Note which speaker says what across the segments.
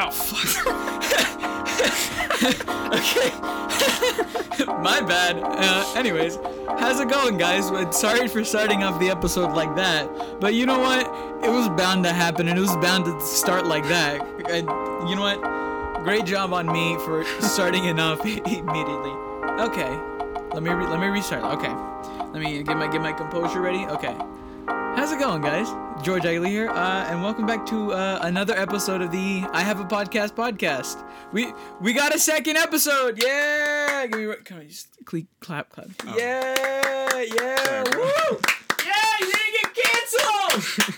Speaker 1: Oh fuck. okay. My bad. Uh, anyways, how's it going, guys? Sorry for starting off the episode like that, but you know what? It was bound to happen, and it was bound to start like that. And you know what? Great job on me for starting it off immediately. Okay, let me re- let me restart. Okay, let me get my get my composure ready. Okay. How's it going, guys? George Egley here, uh, and welcome back to uh, another episode of the I Have a Podcast podcast. We we got a second episode, yeah! Give me, a- come on, just cle- clap, clap. Yeah, yeah,
Speaker 2: Sorry,
Speaker 1: woo! Yeah, you didn't get canceled.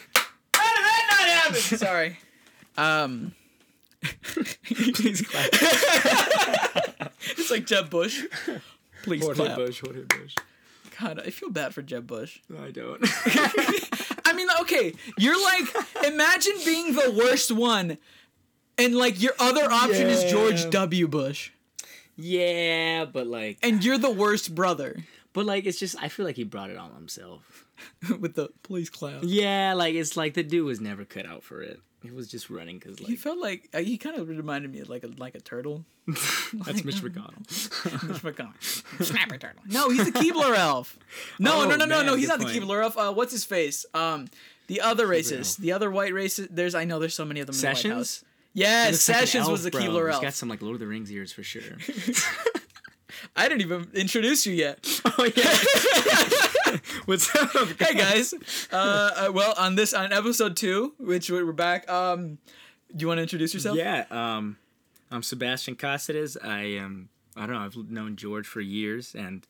Speaker 1: How did that not happen? Sorry. Um.
Speaker 2: Please clap.
Speaker 1: it's like Jeb Bush. Please
Speaker 2: Jorge
Speaker 1: clap.
Speaker 2: Bush, Jorge Bush.
Speaker 1: God, I feel bad for Jeb Bush.
Speaker 2: No, I don't.
Speaker 1: I mean, okay, you're like, imagine being the worst one, and like your other option is George W. Bush,
Speaker 2: yeah, but like,
Speaker 1: and you're the worst brother
Speaker 2: but like, it's just I feel like he brought it on himself.
Speaker 1: with the police cloud.
Speaker 2: Yeah, like it's like the dude was never cut out for it. He was just running because
Speaker 1: He felt like uh, he kind of reminded me of like a like a turtle.
Speaker 2: that's Mitch McConnell.
Speaker 1: Mitch McConnell. Snapper turtle. No, he's the Keebler elf. No,
Speaker 2: Oh,
Speaker 1: no, no, no,
Speaker 2: man,
Speaker 1: no. He's
Speaker 2: good
Speaker 1: not the
Speaker 2: point.
Speaker 1: Keebler elf. Uh, what's his face? Um, the other racist,
Speaker 2: elf.
Speaker 1: the other white racist. There's I know there's so many of them in the White
Speaker 2: Sessions?
Speaker 1: House. Yes,
Speaker 2: Looks like an
Speaker 1: Sessions was the Keebler elf, He's
Speaker 2: got some like Lord of the Rings ears for sure.
Speaker 1: I didn't even introduce you yet.
Speaker 2: oh yeah. What's up?
Speaker 1: hey guys uh, uh well on this on episode two which we're back um do you want to introduce yourself
Speaker 2: Yeah, um, I'm Sebastian Cazares. I am. I don't know. I've known George for years, and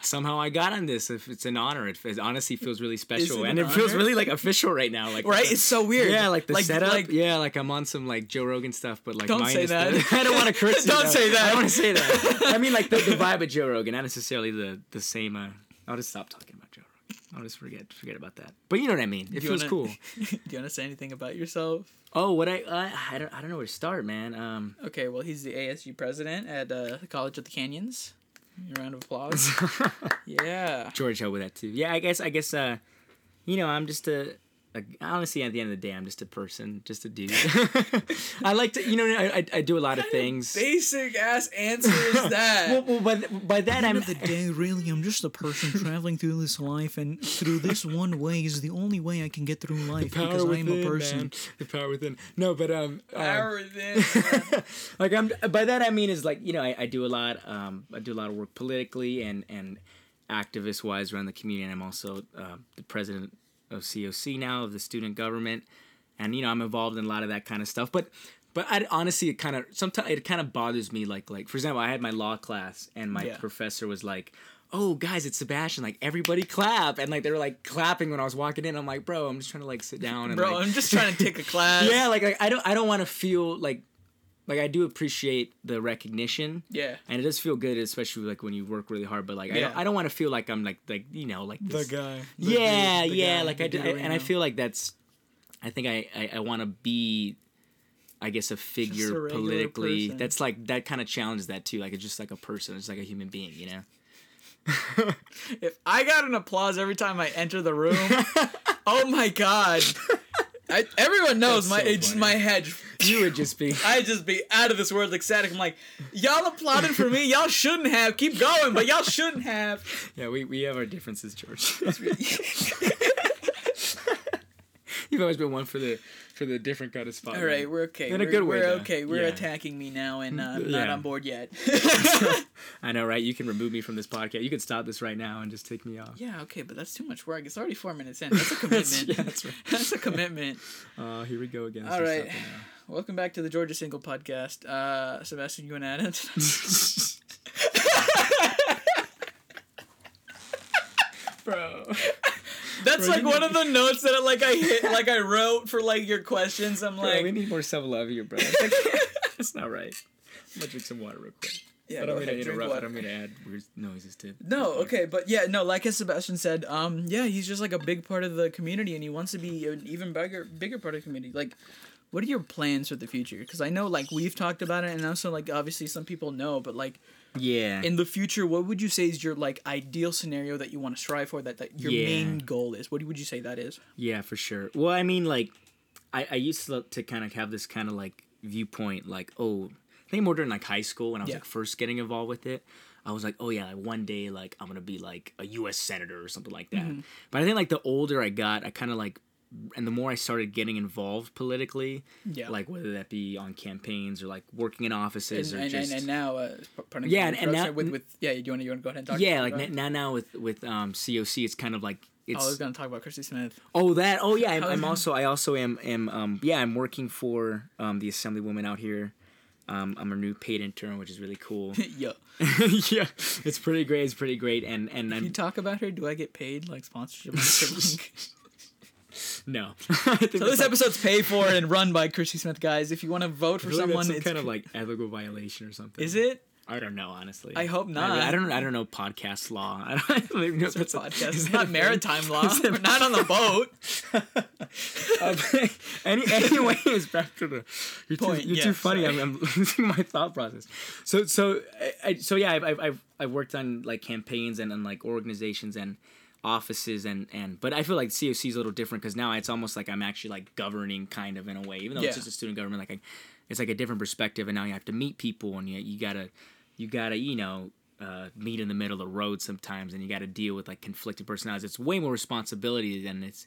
Speaker 2: somehow I got on this. If it's an honor, it, it honestly feels really special,
Speaker 1: it
Speaker 2: and
Speaker 1: an
Speaker 2: it feels really like official right now. Like
Speaker 1: right it's so weird
Speaker 2: Yeah, like the setup.
Speaker 1: like,
Speaker 2: yeah, like I'm on some like Joe Rogan stuff, but like
Speaker 1: Don't say that.
Speaker 2: The, I don't want to curse.
Speaker 1: Don't say that.
Speaker 2: I don't want to say that. I mean, like the, the vibe of Joe Rogan, not necessarily the the same. Uh, I'll just stop talking about Joe Rogan. I'll just forget forget about that. But you know what I mean. It
Speaker 1: do
Speaker 2: feels
Speaker 1: wanna,
Speaker 2: cool.
Speaker 1: do you want to say anything about yourself
Speaker 2: Oh, what I, I I don't I don't know where to start, man. Um.
Speaker 1: okay well he's the ASG president at uh, the college of the canyons a round of applause yeah
Speaker 2: George helped with that too. Yeah, I guess I guess uh, you know, I'm just a honestly at the end of the day, I'm just a person, just a dude. I like to, you know, I, I, I do a lot of things.
Speaker 1: basic ass answer is that
Speaker 2: Well, well, by, th- by that I'm
Speaker 1: day, really, I'm just a person traveling through this life, and through this one way is the only way I can get through life because I am a person.
Speaker 2: man. The power within. No, but um, um,
Speaker 1: Power within.
Speaker 2: like I'm by that I mean is like you know I, I do a lot um I do a lot of work politically and and activist wise around the community and I'm also uh, the president of COC now of the student government. And you know I'm involved in a lot of that kind of stuff. But but I honestly it kind of sometimes it kind of bothers me like like for example I had my law class and my
Speaker 1: Yeah.
Speaker 2: professor was like oh guys it's Sebastian. Like everybody clap. And like they were like clapping when I was walking in. I'm like bro I'm just trying to like sit down and
Speaker 1: Bro,
Speaker 2: like,
Speaker 1: I'm just trying to take a class.
Speaker 2: yeah like, like I don't I don't want to feel like like I do appreciate the recognition
Speaker 1: Yeah.
Speaker 2: and it does feel good especially like when you work really hard but like I don't, I don't want to feel like I'm like like you know like this,
Speaker 1: guy.
Speaker 2: yeah yeah like I do, and I feel like that's I think I I, I want to be I guess a figure
Speaker 1: regular
Speaker 2: politically
Speaker 1: person.
Speaker 2: that's like that kind of challenges that too like it's just like a person it's like a human being you know
Speaker 1: If I got an applause every time I enter the room, oh my god. I, everyone knows
Speaker 2: That's
Speaker 1: my
Speaker 2: so
Speaker 1: it's my head.
Speaker 2: You would just be
Speaker 1: I'd just be out of this world ecstatic. I'm like, y'all applauding for me. Y'all shouldn't have. Keep going, but y'all shouldn't have.
Speaker 2: yeah we, we have our differences George you've always been one for the for the different kind of spot
Speaker 1: All right, we're okay.
Speaker 2: In a
Speaker 1: we're,
Speaker 2: good way,
Speaker 1: We're
Speaker 2: though.
Speaker 1: okay. We're
Speaker 2: Yeah.
Speaker 1: attacking me now, and uh, I'm
Speaker 2: Yeah.
Speaker 1: not on board yet.
Speaker 2: I know, right? You can remove me from this podcast. You can stop this right now and just take me off.
Speaker 1: yeah, okay, but that's too much work. It's already four minutes in. That's a commitment.
Speaker 2: yeah, that's right.
Speaker 1: that's a commitment.
Speaker 2: Uh, here we go again.
Speaker 1: All right. Welcome back to the Georgia Single Podcast. Uh, Sebastian, you want to add it?
Speaker 2: Bro.
Speaker 1: That's
Speaker 2: Bro,
Speaker 1: like one
Speaker 2: need-
Speaker 1: of the notes that like I hit, like I wrote for like your questions. I'm
Speaker 2: Bro,
Speaker 1: like,
Speaker 2: we need more self love here, bro. It's like- That's not right. I'm gonna drink some water real quick.
Speaker 1: yeah,
Speaker 2: I
Speaker 1: go
Speaker 2: don't mean to
Speaker 1: ahead, drink
Speaker 2: interrupt.
Speaker 1: Water.
Speaker 2: mean to add weird noises to.
Speaker 1: No, okay, but yeah, no, like as Sebastian said, um, yeah, he's just like a big part of the community, and he wants to be an even bigger, bigger part of the community. Like, what are your plans for the future? Because I know, like, we've talked about it, and also, like, obviously, some people know, but like,
Speaker 2: Yeah.
Speaker 1: in the future, what would you say is your like ideal scenario that you want to strive for? That, that your
Speaker 2: Yeah.
Speaker 1: main goal is? What would you say that is?
Speaker 2: Yeah, for sure. Well, I mean, like, I, I used to, to kind of have this kind of like viewpoint like oh I think more during like high school when I was
Speaker 1: Yeah.
Speaker 2: like first getting involved with it. I was like, oh yeah, like one day like I'm gonna be like a U.S. senator or something like that.
Speaker 1: Mm-hmm.
Speaker 2: But I think like the older I got, I kind of like, and the more I started getting involved politically,
Speaker 1: Yeah.
Speaker 2: like whether that be on campaigns or like working in offices
Speaker 1: and,
Speaker 2: or
Speaker 1: and,
Speaker 2: just
Speaker 1: and, and now, uh, pardon
Speaker 2: Yeah, and- and now-
Speaker 1: with, with yeah, you want to you want to go ahead and talk.
Speaker 2: yeah, like n- now now with with um COC, it's kind of like it's
Speaker 1: Oh, I was gonna talk about Christy Smith.
Speaker 2: Oh, that. Oh, yeah. I'm, I'm also. I also am. Am. Um. Yeah. I'm working for um the Assemblywoman out here. Um. I'm a new paid intern, which is really cool.
Speaker 1: yeah.
Speaker 2: yeah. It's pretty great. It's pretty great. And and
Speaker 1: If you
Speaker 2: I'm
Speaker 1: talk about her, do I get paid like sponsorship? So
Speaker 2: no. I think
Speaker 1: this
Speaker 2: like-
Speaker 1: episode's paid for and run by Christy Smith, guys. If you want to vote for
Speaker 2: I like
Speaker 1: someone,
Speaker 2: some
Speaker 1: it's
Speaker 2: kind of like ethical violation or something.
Speaker 1: is it?
Speaker 2: I don't know. Honestly.
Speaker 1: I hope
Speaker 2: I,
Speaker 1: not.
Speaker 2: I don't. I don't know podcast law. I don't, I don't even know if
Speaker 1: It's
Speaker 2: that's
Speaker 1: a
Speaker 2: a-
Speaker 1: podcast.
Speaker 2: is
Speaker 1: It's not maritime law. We're not on the boat.
Speaker 2: Um, any, anyways, back to the you're
Speaker 1: Point,
Speaker 2: Too, you're
Speaker 1: yeah,
Speaker 2: too funny.
Speaker 1: sorry.
Speaker 2: I'm, I'm losing my thought process. So so I, I, so yeah, I've, I've I've I've worked on like campaigns and, and like organizations and offices and and but I feel like COC is a little different because now it's almost like I'm actually like governing kind of in a way, even though
Speaker 1: Yeah.
Speaker 2: it's just a student government. Like I, it's like a different perspective, and now you have to meet people and you you gotta you gotta you know. Uh, meet in the middle of the road sometimes, and you got to deal with like conflicting personalities. It's way more responsibility than it's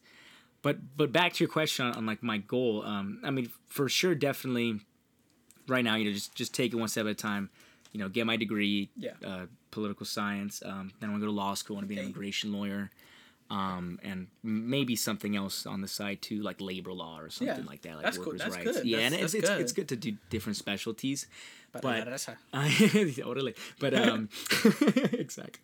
Speaker 2: but but back to your question on, on like my goal um i mean for sure definitely right now you know just just take it one step at a time you know get my degree
Speaker 1: Yeah.
Speaker 2: uh political science um then i want to go to law school i want to be an immigration lawyer um and maybe something else on the side too like labor law or something
Speaker 1: Yeah.
Speaker 2: like that like
Speaker 1: That's cool.
Speaker 2: workers
Speaker 1: That's
Speaker 2: rights
Speaker 1: good.
Speaker 2: yeah
Speaker 1: That's-
Speaker 2: and it's,
Speaker 1: that's
Speaker 2: it's
Speaker 1: good.
Speaker 2: it's good to do different specialties but
Speaker 1: But
Speaker 2: totally. But um, exactly.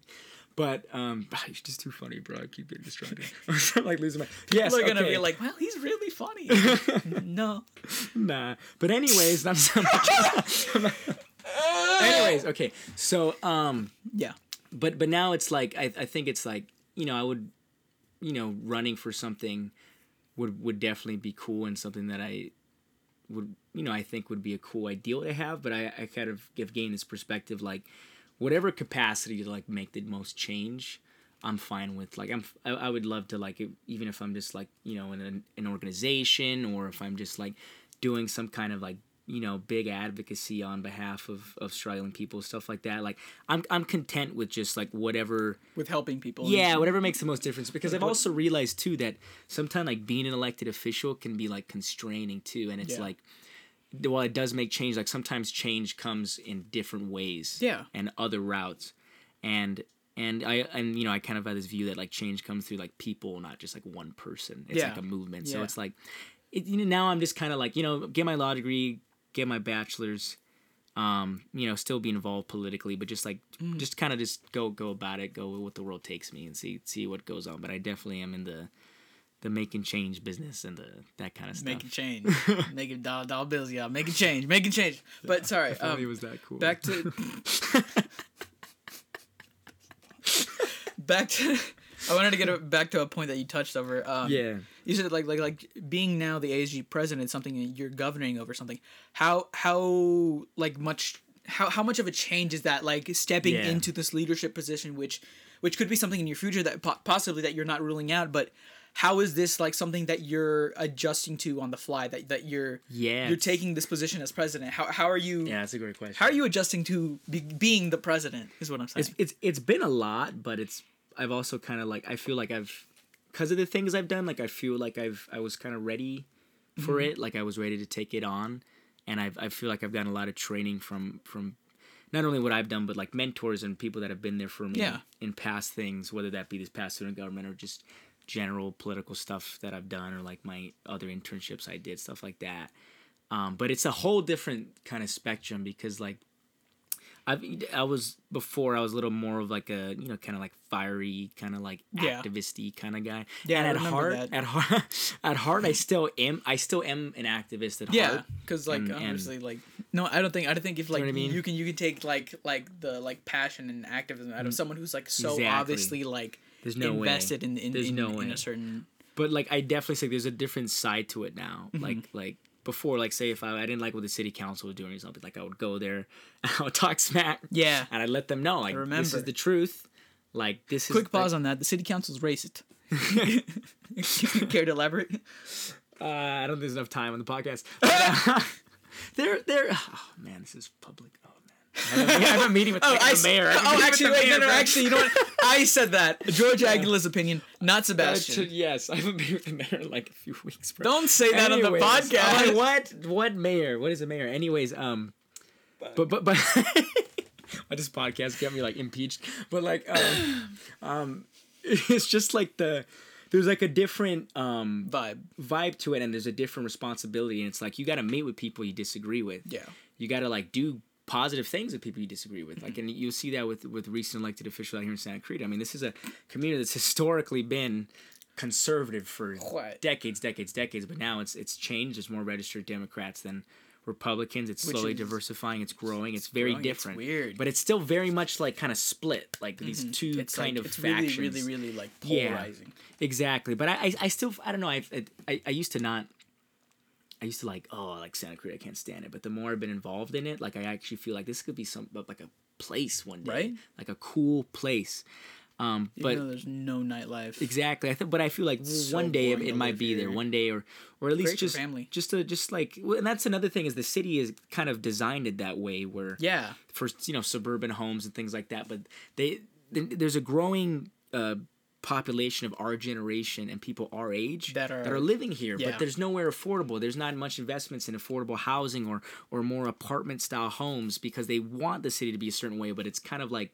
Speaker 2: But um, you're just too funny, bro. I keep getting distracted. I'm like losing my. Yes,
Speaker 1: People are gonna be like, "Well, he's really funny." no.
Speaker 2: nah. But anyways, I'm. I'm anyways, okay. So um,
Speaker 1: Yeah.
Speaker 2: but but now it's like I I think it's like you know I would, you know, running for something would would definitely be cool and something that I would you know I think would be a cool ideal to have. But I I kind of give gained this perspective like whatever capacity to like make the most change. I'm fine with like I'm I, I would love to like even if I'm just like you know in an, an organization or if I'm just like doing some kind of like you know big advocacy on behalf of of struggling people stuff like that like I'm I'm content with just like whatever
Speaker 1: With helping people.
Speaker 2: yeah whatever makes the most difference because I've also realized too that sometimes like being an elected official can be like constraining too and it's
Speaker 1: Yeah.
Speaker 2: like while it does make change like sometimes change comes in different ways
Speaker 1: Yeah.
Speaker 2: and other routes and and I and you know I kind of have this view that like change comes through like people not just like one person it's
Speaker 1: Yeah.
Speaker 2: like a movement so
Speaker 1: Yeah.
Speaker 2: it's like it, you know now I'm just kind of like you know get my law degree get my bachelor's um you know still be involved politically but just like
Speaker 1: Mm.
Speaker 2: just kind of just go go about it go with what the world takes me and see see what goes on but I definitely am in the the making change business and the that kind of stuff
Speaker 1: Making change, making dollar dollar bills, y'all. making change, making change. But sorry,
Speaker 2: If
Speaker 1: um,
Speaker 2: was that cool
Speaker 1: back to back to. I wanted to get back to a point that you touched over. Um,
Speaker 2: yeah
Speaker 1: you said like like like being now the ASG president, something you're governing over something. How how like much how how much of a change is that? Like stepping
Speaker 2: Yeah.
Speaker 1: into this leadership position, which which could be something in your future that po- possibly that you're not ruling out, but. How is this like something that you're adjusting to on the fly? That, that you're
Speaker 2: yeah
Speaker 1: you're taking this position as president. How, how are you
Speaker 2: yeah that's a great question
Speaker 1: how are you adjusting to be, being the president? Is what I'm saying.
Speaker 2: it's it's it's been a lot, but it's I've also kind of like I feel like I've because of the things I've done, like I feel like I've I was kind of ready for
Speaker 1: Mm-hmm.
Speaker 2: it, like I was ready to take it on, and I've I feel like I've gotten a lot of training from from not only what I've done, but like mentors and people that have been there for me
Speaker 1: Yeah.
Speaker 2: in past things, whether that be this past student government or just general political stuff that I've done or like my other internships I did, stuff like that. Um, but it's a whole different kind of spectrum because like I've I was before I was a little more of like a you know kind of like fiery kind of like
Speaker 1: Yeah.
Speaker 2: activisty kind of guy.
Speaker 1: Yeah,
Speaker 2: and at heart,
Speaker 1: that.
Speaker 2: at heart, at heart, I still am. I still am an activist at
Speaker 1: yeah,
Speaker 2: heart.
Speaker 1: because like
Speaker 2: and- and-
Speaker 1: honestly, like no, I don't think I don't think if like
Speaker 2: what I mean?
Speaker 1: you can you can take like like the like passion and activism out of someone who's like so
Speaker 2: Exactly.
Speaker 1: obviously like
Speaker 2: There's no way.
Speaker 1: invested in in,
Speaker 2: There's
Speaker 1: in,
Speaker 2: no
Speaker 1: in
Speaker 2: way.
Speaker 1: a certain
Speaker 2: But like I definitely say there's a different side to it now.
Speaker 1: Mm-hmm.
Speaker 2: Like like before, like say if I, I didn't like what the city council was doing or something, like I would go there, I would talk smack,
Speaker 1: yeah.
Speaker 2: and I'd let them know like this is the truth. Like this is
Speaker 1: Quick
Speaker 2: is
Speaker 1: pause on that. The city council's racist. Care to elaborate?
Speaker 2: Uh, I don't think there's enough time on the podcast. But, uh, they're they're. Oh man, this is public. I have a, I have a meeting with
Speaker 1: Oh,
Speaker 2: the
Speaker 1: I s-
Speaker 2: mayor. I
Speaker 1: oh, actually,
Speaker 2: the
Speaker 1: wait, no,
Speaker 2: mayor,
Speaker 1: no,
Speaker 2: bro.
Speaker 1: actually, you know what? I said that. George Aguilar's opinion, not
Speaker 2: Uh,
Speaker 1: Sebastian.
Speaker 2: yes, I have a meeting with the mayor in like a few weeks. Bro.
Speaker 1: Don't say that on the podcast.
Speaker 2: oh, what? What mayor? What is a mayor? Anyways, um, but but but. Why this podcast got me like impeached? But like, um, um, it's just like the there's like a different um
Speaker 1: Vibe.
Speaker 2: vibe to it, and there's a different responsibility, and it's like you got to meet with people you disagree with.
Speaker 1: Yeah.
Speaker 2: You got to like do positive things with people you disagree with. Like, and you'll see that with with recent elected officials out here in Santa Cruz. I mean, this is a community that's historically been conservative for
Speaker 1: What?
Speaker 2: decades, decades, decades. But now it's it's changed. There's more registered Democrats than Republicans. It's
Speaker 1: Which
Speaker 2: slowly
Speaker 1: is-
Speaker 2: diversifying. It's growing. It's very
Speaker 1: growing. It's
Speaker 2: different.
Speaker 1: weird.
Speaker 2: but it's still very much like kind of split. Like these two
Speaker 1: Mm-hmm. It's
Speaker 2: kind
Speaker 1: like,
Speaker 2: of
Speaker 1: it's
Speaker 2: factions.
Speaker 1: really, really, really like
Speaker 2: Yeah.
Speaker 1: polarizing.
Speaker 2: Exactly, but I, I, I still, I don't know. I, I, I used to not. I used to like, oh, like Santa Cruz. I can't stand it. But the more I've been involved in it, like I actually feel like this could be some like a place one day,
Speaker 1: Right?
Speaker 2: Like a cool place. Um,
Speaker 1: Even
Speaker 2: but
Speaker 1: though there's no nightlife.
Speaker 2: exactly, I think. But I feel like
Speaker 1: so
Speaker 2: one day it, it might be there. One day, or or at least
Speaker 1: Great
Speaker 2: just
Speaker 1: family.
Speaker 2: just to just like, well, and that's another thing is the city is kind of designed it that way where
Speaker 1: Yeah.
Speaker 2: for you know suburban homes and things like that. But they th- there's a growing uh, population of our generation and people our age
Speaker 1: That are-
Speaker 2: living here,
Speaker 1: yeah.
Speaker 2: but there's nowhere affordable. There's not much investments in affordable housing or or more apartment style homes because they want the city to be a certain way, but it's kind of like.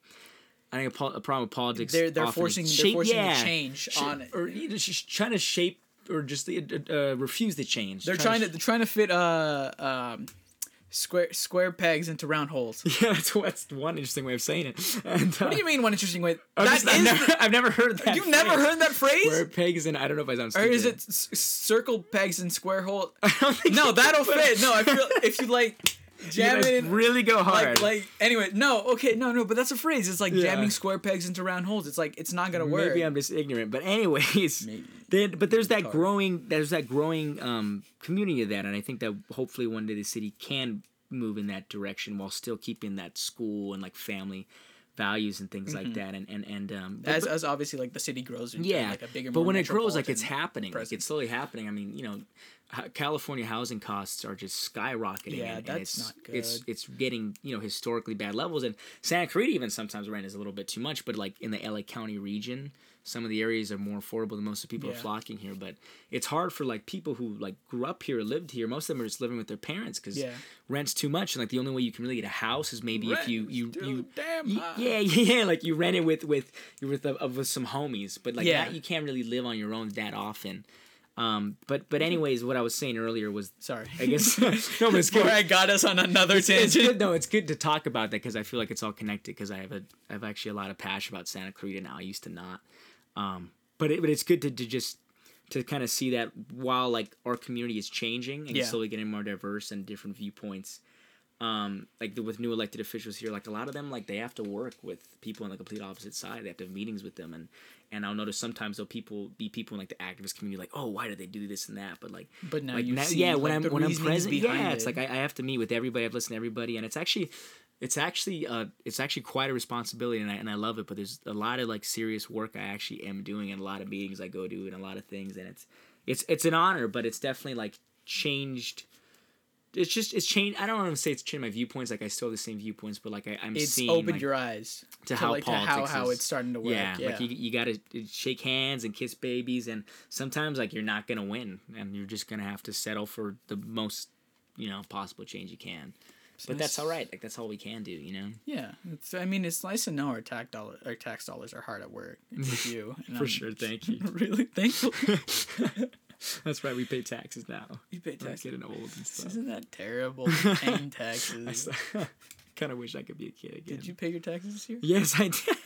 Speaker 2: I think a, problem with politics.
Speaker 1: They're they're forcing
Speaker 2: shape-
Speaker 1: they're forcing
Speaker 2: yeah,
Speaker 1: the change
Speaker 2: sh-
Speaker 1: on it.
Speaker 2: or either she's trying to shape or just uh, uh, refuse the change.
Speaker 1: They're trying to they're trying to fit uh um square square pegs into round holes.
Speaker 2: Yeah, that's, that's one interesting way of saying it. And, uh,
Speaker 1: What do you mean? One interesting way.
Speaker 2: I've,
Speaker 1: That
Speaker 2: just- I've never,
Speaker 1: the-
Speaker 2: I've never heard that.
Speaker 1: You've never
Speaker 2: phrase.
Speaker 1: heard that phrase?
Speaker 2: Square pegs and I don't know if I sound
Speaker 1: or is it s- s- circle pegs and square hole?
Speaker 2: I don't think
Speaker 1: No, that'll fit. No, I feel if you like jam it in,
Speaker 2: really go hard.
Speaker 1: like anyway. No, okay, no, no, but that's a phrase. It's like
Speaker 2: Yeah.
Speaker 1: jamming square pegs into round holes. It's like it's not gonna work.
Speaker 2: Maybe I'm just ignorant, but anyways, then but there's that growing there's that growing um, community of that, and I think that hopefully one day the city can move in that direction while still keeping that school and like family values and things like that, and and and um,
Speaker 1: as
Speaker 2: but-
Speaker 1: as obviously like the city grows into
Speaker 2: yeah,
Speaker 1: like a bigger.
Speaker 2: but when it grows, like it's happening, like it's slowly happening. I mean, you know, California housing costs are just skyrocketing.
Speaker 1: Yeah,
Speaker 2: and, and
Speaker 1: that's
Speaker 2: it's,
Speaker 1: not good.
Speaker 2: it's it's getting you know historically bad levels, and Santa Cruz even sometimes rent is a little bit too much. But like in the LA County region, some of the areas are more affordable than most of the people are flocking here. But it's hard for like people who like grew up here, lived here. Most of them are just living with their parents because
Speaker 1: Yeah.
Speaker 2: rent's too much, and like the only way you can really get a house is maybe if you you you
Speaker 1: damn
Speaker 2: y-
Speaker 1: high.
Speaker 2: yeah yeah yeah like you rent it with with you're with uh, with some homies, but like
Speaker 1: Yeah.
Speaker 2: that you can't really live on your own that often. Um, but but anyways, what I was saying earlier was
Speaker 1: Sorry,
Speaker 2: I guess no, but it's good.
Speaker 1: I got us on another
Speaker 2: It's, it's
Speaker 1: tangent.
Speaker 2: good. No, it's good to talk about that because I feel like it's all connected. Because I have a I have actually a lot of passion about Santa Clarita now. I used to not. Um, but it, but it's good to, to just to kind of see that while like our community is changing and
Speaker 1: Yeah.
Speaker 2: slowly getting more diverse and different viewpoints. Um, like the, with new elected officials here, like a lot of them, like they have to work with people on the complete opposite side. They have to have meetings with them, and and I'll notice sometimes there'll people be people in like the activist community, like, oh, why did they do this and that? But like,
Speaker 1: But now
Speaker 2: like
Speaker 1: you
Speaker 2: now,
Speaker 1: see,
Speaker 2: yeah, when I'm when I'm present, yeah, it's like I, I have to meet with everybody. I've listened to everybody, and it's actually, it's actually, uh, it's actually quite a responsibility, and I and I love it. But there's a lot of like serious work I actually am doing, and a lot of meetings I go to, and a lot of things, and it's, it's it's an honor, but it's definitely like changed. It's just it's changed. I don't want to say it's changed my viewpoints. Like I still have the same viewpoints, but like I, I'm
Speaker 1: it's
Speaker 2: seeing
Speaker 1: opened
Speaker 2: like,
Speaker 1: your eyes
Speaker 2: to how
Speaker 1: like, to how
Speaker 2: politics
Speaker 1: how
Speaker 2: is-
Speaker 1: it's starting to work.
Speaker 2: yeah,
Speaker 1: Yeah,
Speaker 2: like you, you gotta uh, shake hands and kiss babies, and sometimes like you're not gonna win, and you're just gonna have to settle for the most, you know, possible change you can. But that's all right. Like that's all we can do, you know.
Speaker 1: yeah. It's, I mean, it's nice to know our tax dollar our tax dollars are hard at work with you. and
Speaker 2: For
Speaker 1: I'm
Speaker 2: sure, thank you.
Speaker 1: really thankful.
Speaker 2: That's right. We pay taxes now.
Speaker 1: you pay taxes.
Speaker 2: We're getting old and stuff.
Speaker 1: Isn't that terrible? Paying taxes.
Speaker 2: kind of wish I could be a kid again.
Speaker 1: Did you pay your taxes this year?
Speaker 2: Yes, I did.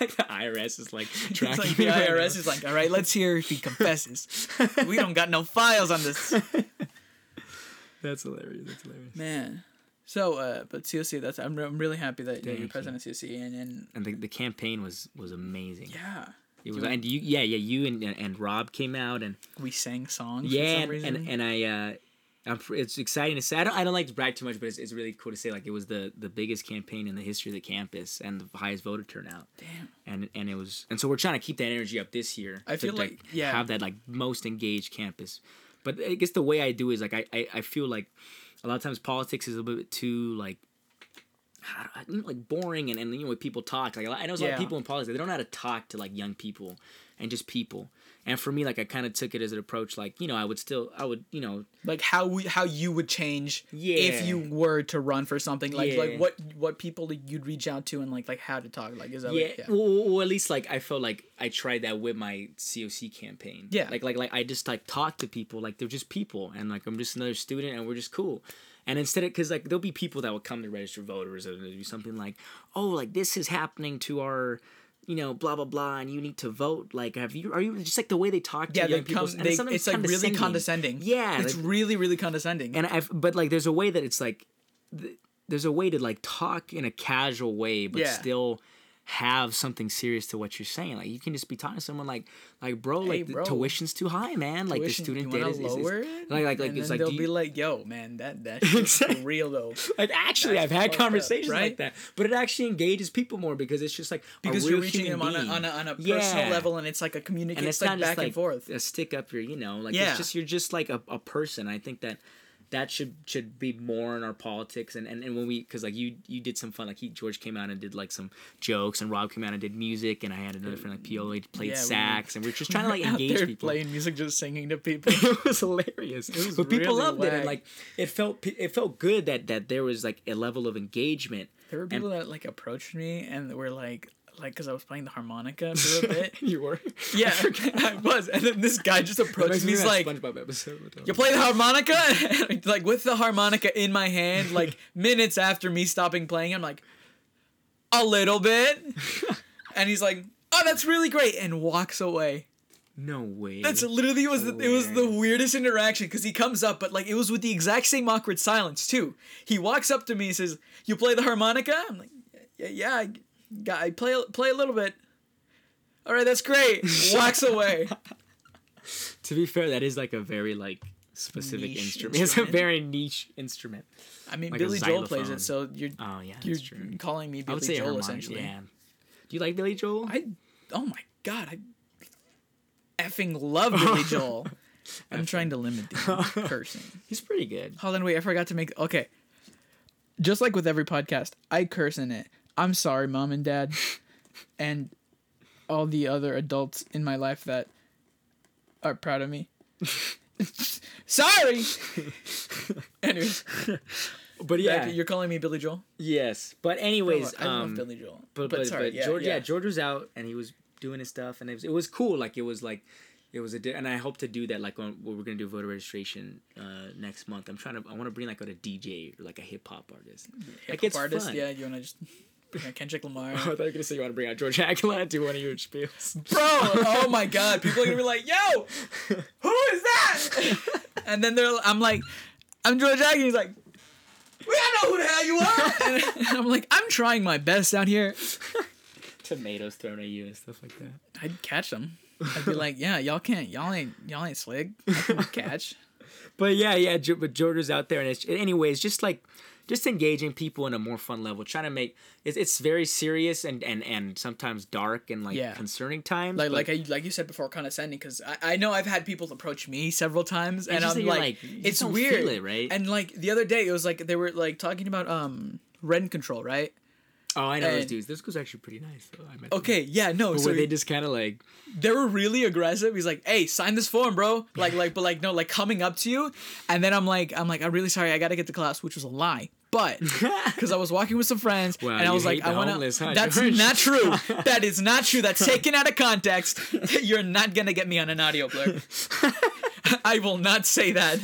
Speaker 2: like the IRS is like tracking
Speaker 1: like
Speaker 2: me
Speaker 1: the
Speaker 2: right
Speaker 1: IRS
Speaker 2: now.
Speaker 1: is like, all right, let's hear if he confesses. we don't got no files on this
Speaker 2: That's hilarious. That's hilarious.
Speaker 1: man. So, uh, but COC, that's I'm, re- I'm really happy that you
Speaker 2: Thank
Speaker 1: you're
Speaker 2: you.
Speaker 1: president of COC, and, and
Speaker 2: And the, the campaign was was amazing.
Speaker 1: yeah,
Speaker 2: It was, and you, yeah, yeah, you and, and Rob came out, and
Speaker 1: we sang songs.
Speaker 2: yeah,
Speaker 1: for some
Speaker 2: and,
Speaker 1: reason.
Speaker 2: and and I, uh, I'm, it's exciting to say. I don't, I don't like to brag too much, but it's, it's really cool to say like it was the the biggest campaign in the history of the campus and the highest voter turnout.
Speaker 1: Damn.
Speaker 2: And and it was, and so we're trying to keep that energy up this year.
Speaker 1: I
Speaker 2: to,
Speaker 1: feel like- yeah.
Speaker 2: have that like most engaged campus. But I guess the way I do is like I, I, I feel like a lot of times politics is a little bit too like you know, like boring and, and you know when people talk like I know a lot
Speaker 1: Yeah.
Speaker 2: of people in politics they don't know how to talk to like young people and just people and for me like I kind of took it as an approach like you know I would still I would you know
Speaker 1: like how we how you would change
Speaker 2: Yeah.
Speaker 1: if you were to run for something like
Speaker 2: Yeah.
Speaker 1: like what what people you'd reach out to and like like how to talk like is that
Speaker 2: yeah,
Speaker 1: like, yeah.
Speaker 2: Well, well, at least like I felt like I tried that with my COC campaign.
Speaker 1: Yeah.
Speaker 2: Like like like I just like talk to people like they're just people and like I'm just another student and we're just cool. And instead of because like there'll be people that will come to register voters and it'll be something like, oh, like this is happening to our, you know, blah blah blah, and you need to vote. Like, have you are you just like the way they talk to
Speaker 1: yeah,
Speaker 2: young people?
Speaker 1: come.
Speaker 2: and
Speaker 1: They,
Speaker 2: sometimes
Speaker 1: it's like really condescending.
Speaker 2: Yeah,
Speaker 1: it's
Speaker 2: like-
Speaker 1: really really condescending.
Speaker 2: and I've but like there's a way that it's like th- there's a way to like talk in a casual way but
Speaker 1: Yeah.
Speaker 2: still have something serious to what you're saying like you can just be talking to someone like like bro like
Speaker 1: bro.
Speaker 2: the tuition's too high man like the student debt is, is, is like like like
Speaker 1: and
Speaker 2: it's like
Speaker 1: they'll
Speaker 2: do
Speaker 1: be
Speaker 2: you-
Speaker 1: like, "Yo, man, that that shit's
Speaker 2: Exactly.
Speaker 1: real though."
Speaker 2: like actually
Speaker 1: That's
Speaker 2: I've had
Speaker 1: fucked up,
Speaker 2: conversations
Speaker 1: right?
Speaker 2: like that but it actually engages people more because it's just like
Speaker 1: Because
Speaker 2: a
Speaker 1: you're reaching them on a, on a on a personal
Speaker 2: Yeah.
Speaker 1: level, and it's like a communication.
Speaker 2: and
Speaker 1: It's,
Speaker 2: it's
Speaker 1: like
Speaker 2: not
Speaker 1: back
Speaker 2: like
Speaker 1: and forth.
Speaker 2: a stick up your you know like
Speaker 1: Yeah.
Speaker 2: it's just you're just like a, a person i think that that should should be more in our politics. And and, and when we because like you you did some fun like he george came out and did like some jokes and rob came out and did music and i had another friend like pio played
Speaker 1: Yeah, we-
Speaker 2: sax and we are just trying to like engage people.
Speaker 1: playing music, just singing to people.
Speaker 2: it was hilarious.
Speaker 1: It was
Speaker 2: but people
Speaker 1: really
Speaker 2: loved it and like it felt it felt good that that there was like a level of engagement.
Speaker 1: There were
Speaker 2: And-
Speaker 1: people that like approached me and were like, like, because I was playing the harmonica for a bit.
Speaker 2: you were
Speaker 1: yeah, I was, and then this guy just approached me. He's like,
Speaker 2: SpongeBob episode.
Speaker 1: "You play the harmonica?" like with the harmonica in my hand, like minutes after me stopping playing, I'm like, "A little bit," and he's like, "Oh, that's really great," and walks away.
Speaker 2: no way.
Speaker 1: That's literally it was the, it was the weirdest interaction because he comes up, but like it was with the exact same awkward silence too. He walks up to me and says, "You play the harmonica?" I'm like, "Yeah, yeah, I play play a little bit." All right, that's great. Walks away.
Speaker 2: To be fair, that is like a very like specific
Speaker 1: Niche
Speaker 2: instrument. It's a very niche instrument.
Speaker 1: I mean,
Speaker 2: Like
Speaker 1: Billy Joel plays it, so you're
Speaker 2: Oh yeah,
Speaker 1: you're
Speaker 2: true.
Speaker 1: calling me Billy Joel
Speaker 2: Hermione,
Speaker 1: essentially.
Speaker 2: Yeah. Do you like Billy Joel?
Speaker 1: I oh my god, I effing love Billy Joel. I'm trying to limit the cursing.
Speaker 2: He's pretty good.
Speaker 1: Hold on, wait, I forgot to make okay. Just like with every podcast, I curse in it. I'm sorry, mom and dad, and all the other adults in my life that are proud of me. sorry. Anyways,
Speaker 2: But
Speaker 1: yeah, you're calling me Billy Joel.
Speaker 2: yes. But anyways,
Speaker 1: I love
Speaker 2: um,
Speaker 1: Billy Joel.
Speaker 2: but but,
Speaker 1: sorry,
Speaker 2: but
Speaker 1: yeah,
Speaker 2: George, yeah.
Speaker 1: yeah.
Speaker 2: George was out and he was doing his stuff, and it was, it was cool. Like it was like. It was a di- and I hope to do that like when when we're gonna do voter registration uh, next month. I'm trying to I want to bring like a DJ or like a hip hop artist.
Speaker 1: Hip-hop
Speaker 2: it's
Speaker 1: artist,
Speaker 2: fun.
Speaker 1: yeah. You wanna just bring out Kendrick Lamar, oh,
Speaker 2: I thought you were gonna say you want to bring out George Aquila and do one of your spiels.
Speaker 1: bro? Oh my god, people are gonna be like, "Yo, who is that?" and then they're, I'm like, "I'm George Agnew." He's like, "We don't know who the hell you are." and I'm like, "I'm trying my best out here."
Speaker 2: Tomatoes thrown at you and stuff like that.
Speaker 1: I'd catch them. I'd be like, "Yeah, y'all can't, y'all ain't, y'all ain't slick. I can catch."
Speaker 2: But yeah, yeah. But Georgia's out there, and it's anyways, just like just engaging people in a more fun level, trying to make it's, it's very serious and and and sometimes dark and like
Speaker 1: Yeah.
Speaker 2: concerning times.
Speaker 1: Like, like I, like you said before, condescending. Because I, I know I've had people approach me several times, and I'm like,
Speaker 2: like,
Speaker 1: it's weird,
Speaker 2: it, right?
Speaker 1: And like the other day, it was like they were like talking about um rent control, right?
Speaker 2: oh, I know those dudes. This was actually pretty nice. Though. I met them.
Speaker 1: Okay, yeah, no.
Speaker 2: But
Speaker 1: so
Speaker 2: were they just kind of like
Speaker 1: they were really aggressive. He's like, "Hey, sign this form, bro." Like, like, but like, no, like coming up to you, and then I'm like, I'm like, I'm really sorry, I gotta get to class, which was a lie, but because I was walking with some friends,
Speaker 2: Wow,
Speaker 1: and I was like, I want to.
Speaker 2: huh,
Speaker 1: That's
Speaker 2: George?
Speaker 1: not true. That is not true. That's taken out of context. You're not gonna get me on an audio blur. I will not say that.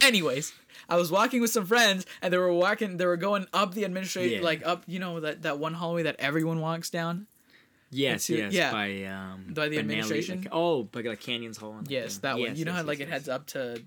Speaker 1: Anyways. I was walking with some friends, and they were walking. They were going up the administration,
Speaker 2: Yeah.
Speaker 1: like up, you know, that, that one hallway that everyone walks down.
Speaker 2: yes, yes,
Speaker 1: yeah.
Speaker 2: by um
Speaker 1: By the
Speaker 2: Nelly,
Speaker 1: administration?
Speaker 2: like- oh, by like Canyons Hall.
Speaker 1: Yes,
Speaker 2: the-
Speaker 1: that one.
Speaker 2: yes,
Speaker 1: You know
Speaker 2: yes,
Speaker 1: how like
Speaker 2: yes,
Speaker 1: it
Speaker 2: yes.
Speaker 1: heads up to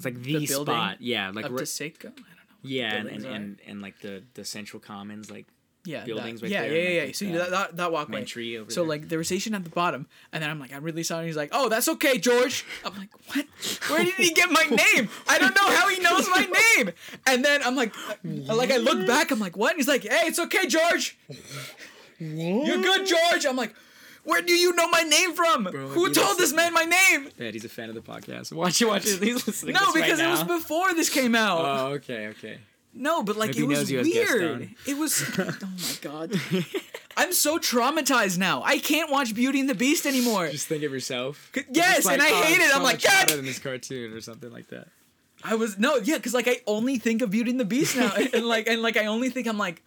Speaker 2: It's like the,
Speaker 1: the
Speaker 2: spot. Yeah, like
Speaker 1: up
Speaker 2: right-
Speaker 1: to Seiko. I don't know.
Speaker 2: yeah, and, and, and and like the the central commons, like
Speaker 1: Yeah,
Speaker 2: buildings
Speaker 1: that,
Speaker 2: right
Speaker 1: yeah,
Speaker 2: there,
Speaker 1: yeah, yeah,
Speaker 2: like,
Speaker 1: yeah. So that, that that walkway.
Speaker 2: Mentry over
Speaker 1: So
Speaker 2: there.
Speaker 1: like they were stationed at the bottom, and then I'm like, I'm really sorry. He's like, Oh, that's okay, George. I'm like, What? Where did he get my name? I don't know how he knows my name. And then I'm like, like I look back, I'm like, What? And he's like, Hey, it's okay, George. What? You're good, George. I'm like, Where do you know my name from?
Speaker 2: Bro,
Speaker 1: Who told this man my name?
Speaker 2: Yeah, he's a fan of the podcast. Watch it, watch it. He's listening.
Speaker 1: No, because
Speaker 2: right
Speaker 1: it was before this came out.
Speaker 2: Oh, okay, okay.
Speaker 1: no, but like
Speaker 2: Maybe
Speaker 1: it was weird. It was. oh my god. I'm so traumatized now. I can't watch Beauty and the Beast anymore.
Speaker 2: Just think of yourself.
Speaker 1: Yes,
Speaker 2: like,
Speaker 1: and I
Speaker 2: oh,
Speaker 1: hate it.
Speaker 2: so
Speaker 1: I'm like, God.
Speaker 2: better than this cartoon or something like that.
Speaker 1: I was no, yeah, because like I only think of Beauty and the Beast now, and like and like I only think I'm like,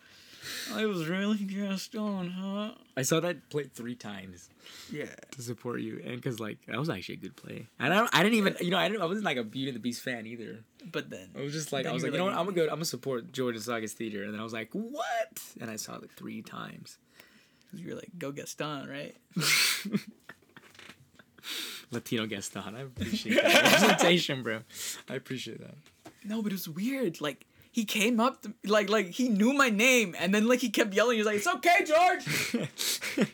Speaker 1: I was really just on, huh?
Speaker 2: I saw that play three times
Speaker 1: Yeah.
Speaker 2: to support you, and because like that was actually a good play. And I, don't, I didn't even, you know, I, didn't, I wasn't like a Beauty and the Beast fan either.
Speaker 1: But then
Speaker 2: I was just like, I was
Speaker 1: you
Speaker 2: like, you know
Speaker 1: like-
Speaker 2: what, I'm gonna go, I'm gonna support George and Sagas Theater, and then I was like, what? And I saw it like three times.
Speaker 1: you're like, go Gaston, right?
Speaker 2: Latino Gaston, I appreciate that representation, bro. I appreciate that.
Speaker 1: No, but it was weird. Like he came up, to, like like he knew my name, and then like he kept yelling. He's like, "It's okay, George.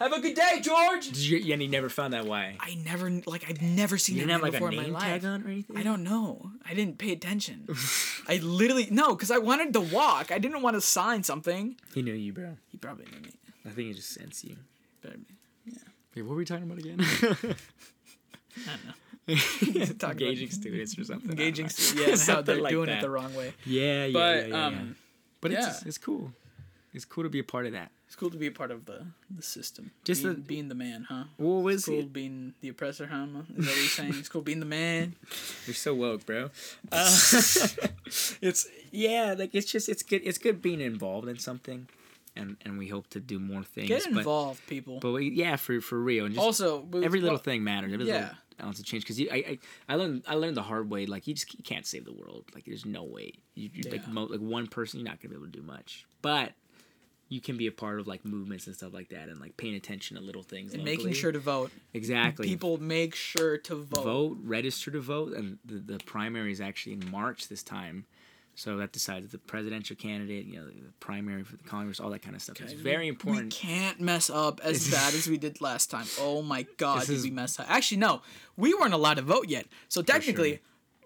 Speaker 1: Have a good day, George."
Speaker 2: Did you, and you never found that why?
Speaker 1: I never like I've never seen
Speaker 2: You
Speaker 1: that
Speaker 2: didn't have
Speaker 1: man
Speaker 2: like a
Speaker 1: before in
Speaker 2: name
Speaker 1: my
Speaker 2: tag
Speaker 1: life.
Speaker 2: on or anything?
Speaker 1: I don't know. I didn't pay attention. I literally no, because I wanted to walk. I didn't want to sign something.
Speaker 2: He knew you, bro.
Speaker 1: He probably knew me.
Speaker 2: I think he just sensed you.
Speaker 1: But
Speaker 2: Wait, what were we talking about again?
Speaker 1: I don't know.
Speaker 2: Engaging students or something.
Speaker 1: Engaging,
Speaker 2: know.
Speaker 1: stu- yeah, and how they're
Speaker 2: like
Speaker 1: doing
Speaker 2: that.
Speaker 1: it the wrong way.
Speaker 2: Yeah, yeah,
Speaker 1: But
Speaker 2: yeah, yeah,
Speaker 1: um,
Speaker 2: yeah. But it's just, it's cool. It's cool to be a part of that.
Speaker 1: it's cool to be a part of the the system.
Speaker 2: Just
Speaker 1: being,
Speaker 2: the-
Speaker 1: being the man, huh?
Speaker 2: What was
Speaker 1: cool
Speaker 2: it?
Speaker 1: being the oppressor, huh? Is that what you're saying? It's cool being the man.
Speaker 2: You're so woke, bro. Uh, it's yeah, like it's just it's good. It's good being involved in something, and and we hope to do more things.
Speaker 1: Get
Speaker 2: but,
Speaker 1: involved, people.
Speaker 2: But we, yeah, for for real, and just
Speaker 1: also,
Speaker 2: every little
Speaker 1: well,
Speaker 2: thing matters. Every
Speaker 1: yeah.
Speaker 2: little ounce of change. Because I, I I learned I learned the hard way. Like you just you can't save the world. Like there's no way. You, you like
Speaker 1: Yeah.
Speaker 2: mo- like one person, you're not gonna be able to do much. But you can be a part of like movements and stuff like that, and like paying attention to little things.
Speaker 1: and making sure to vote.
Speaker 2: exactly
Speaker 1: People make sure to vote.
Speaker 2: vote, register to vote, and the, the primary is actually in March this time. So that decides the presidential candidate, you know, the primary for the Congress, all that kind of stuff. It's very important.
Speaker 1: We can't mess up as bad as we did last time. Oh my god, did we mess up? Actually, no, we weren't allowed to vote yet. So technically,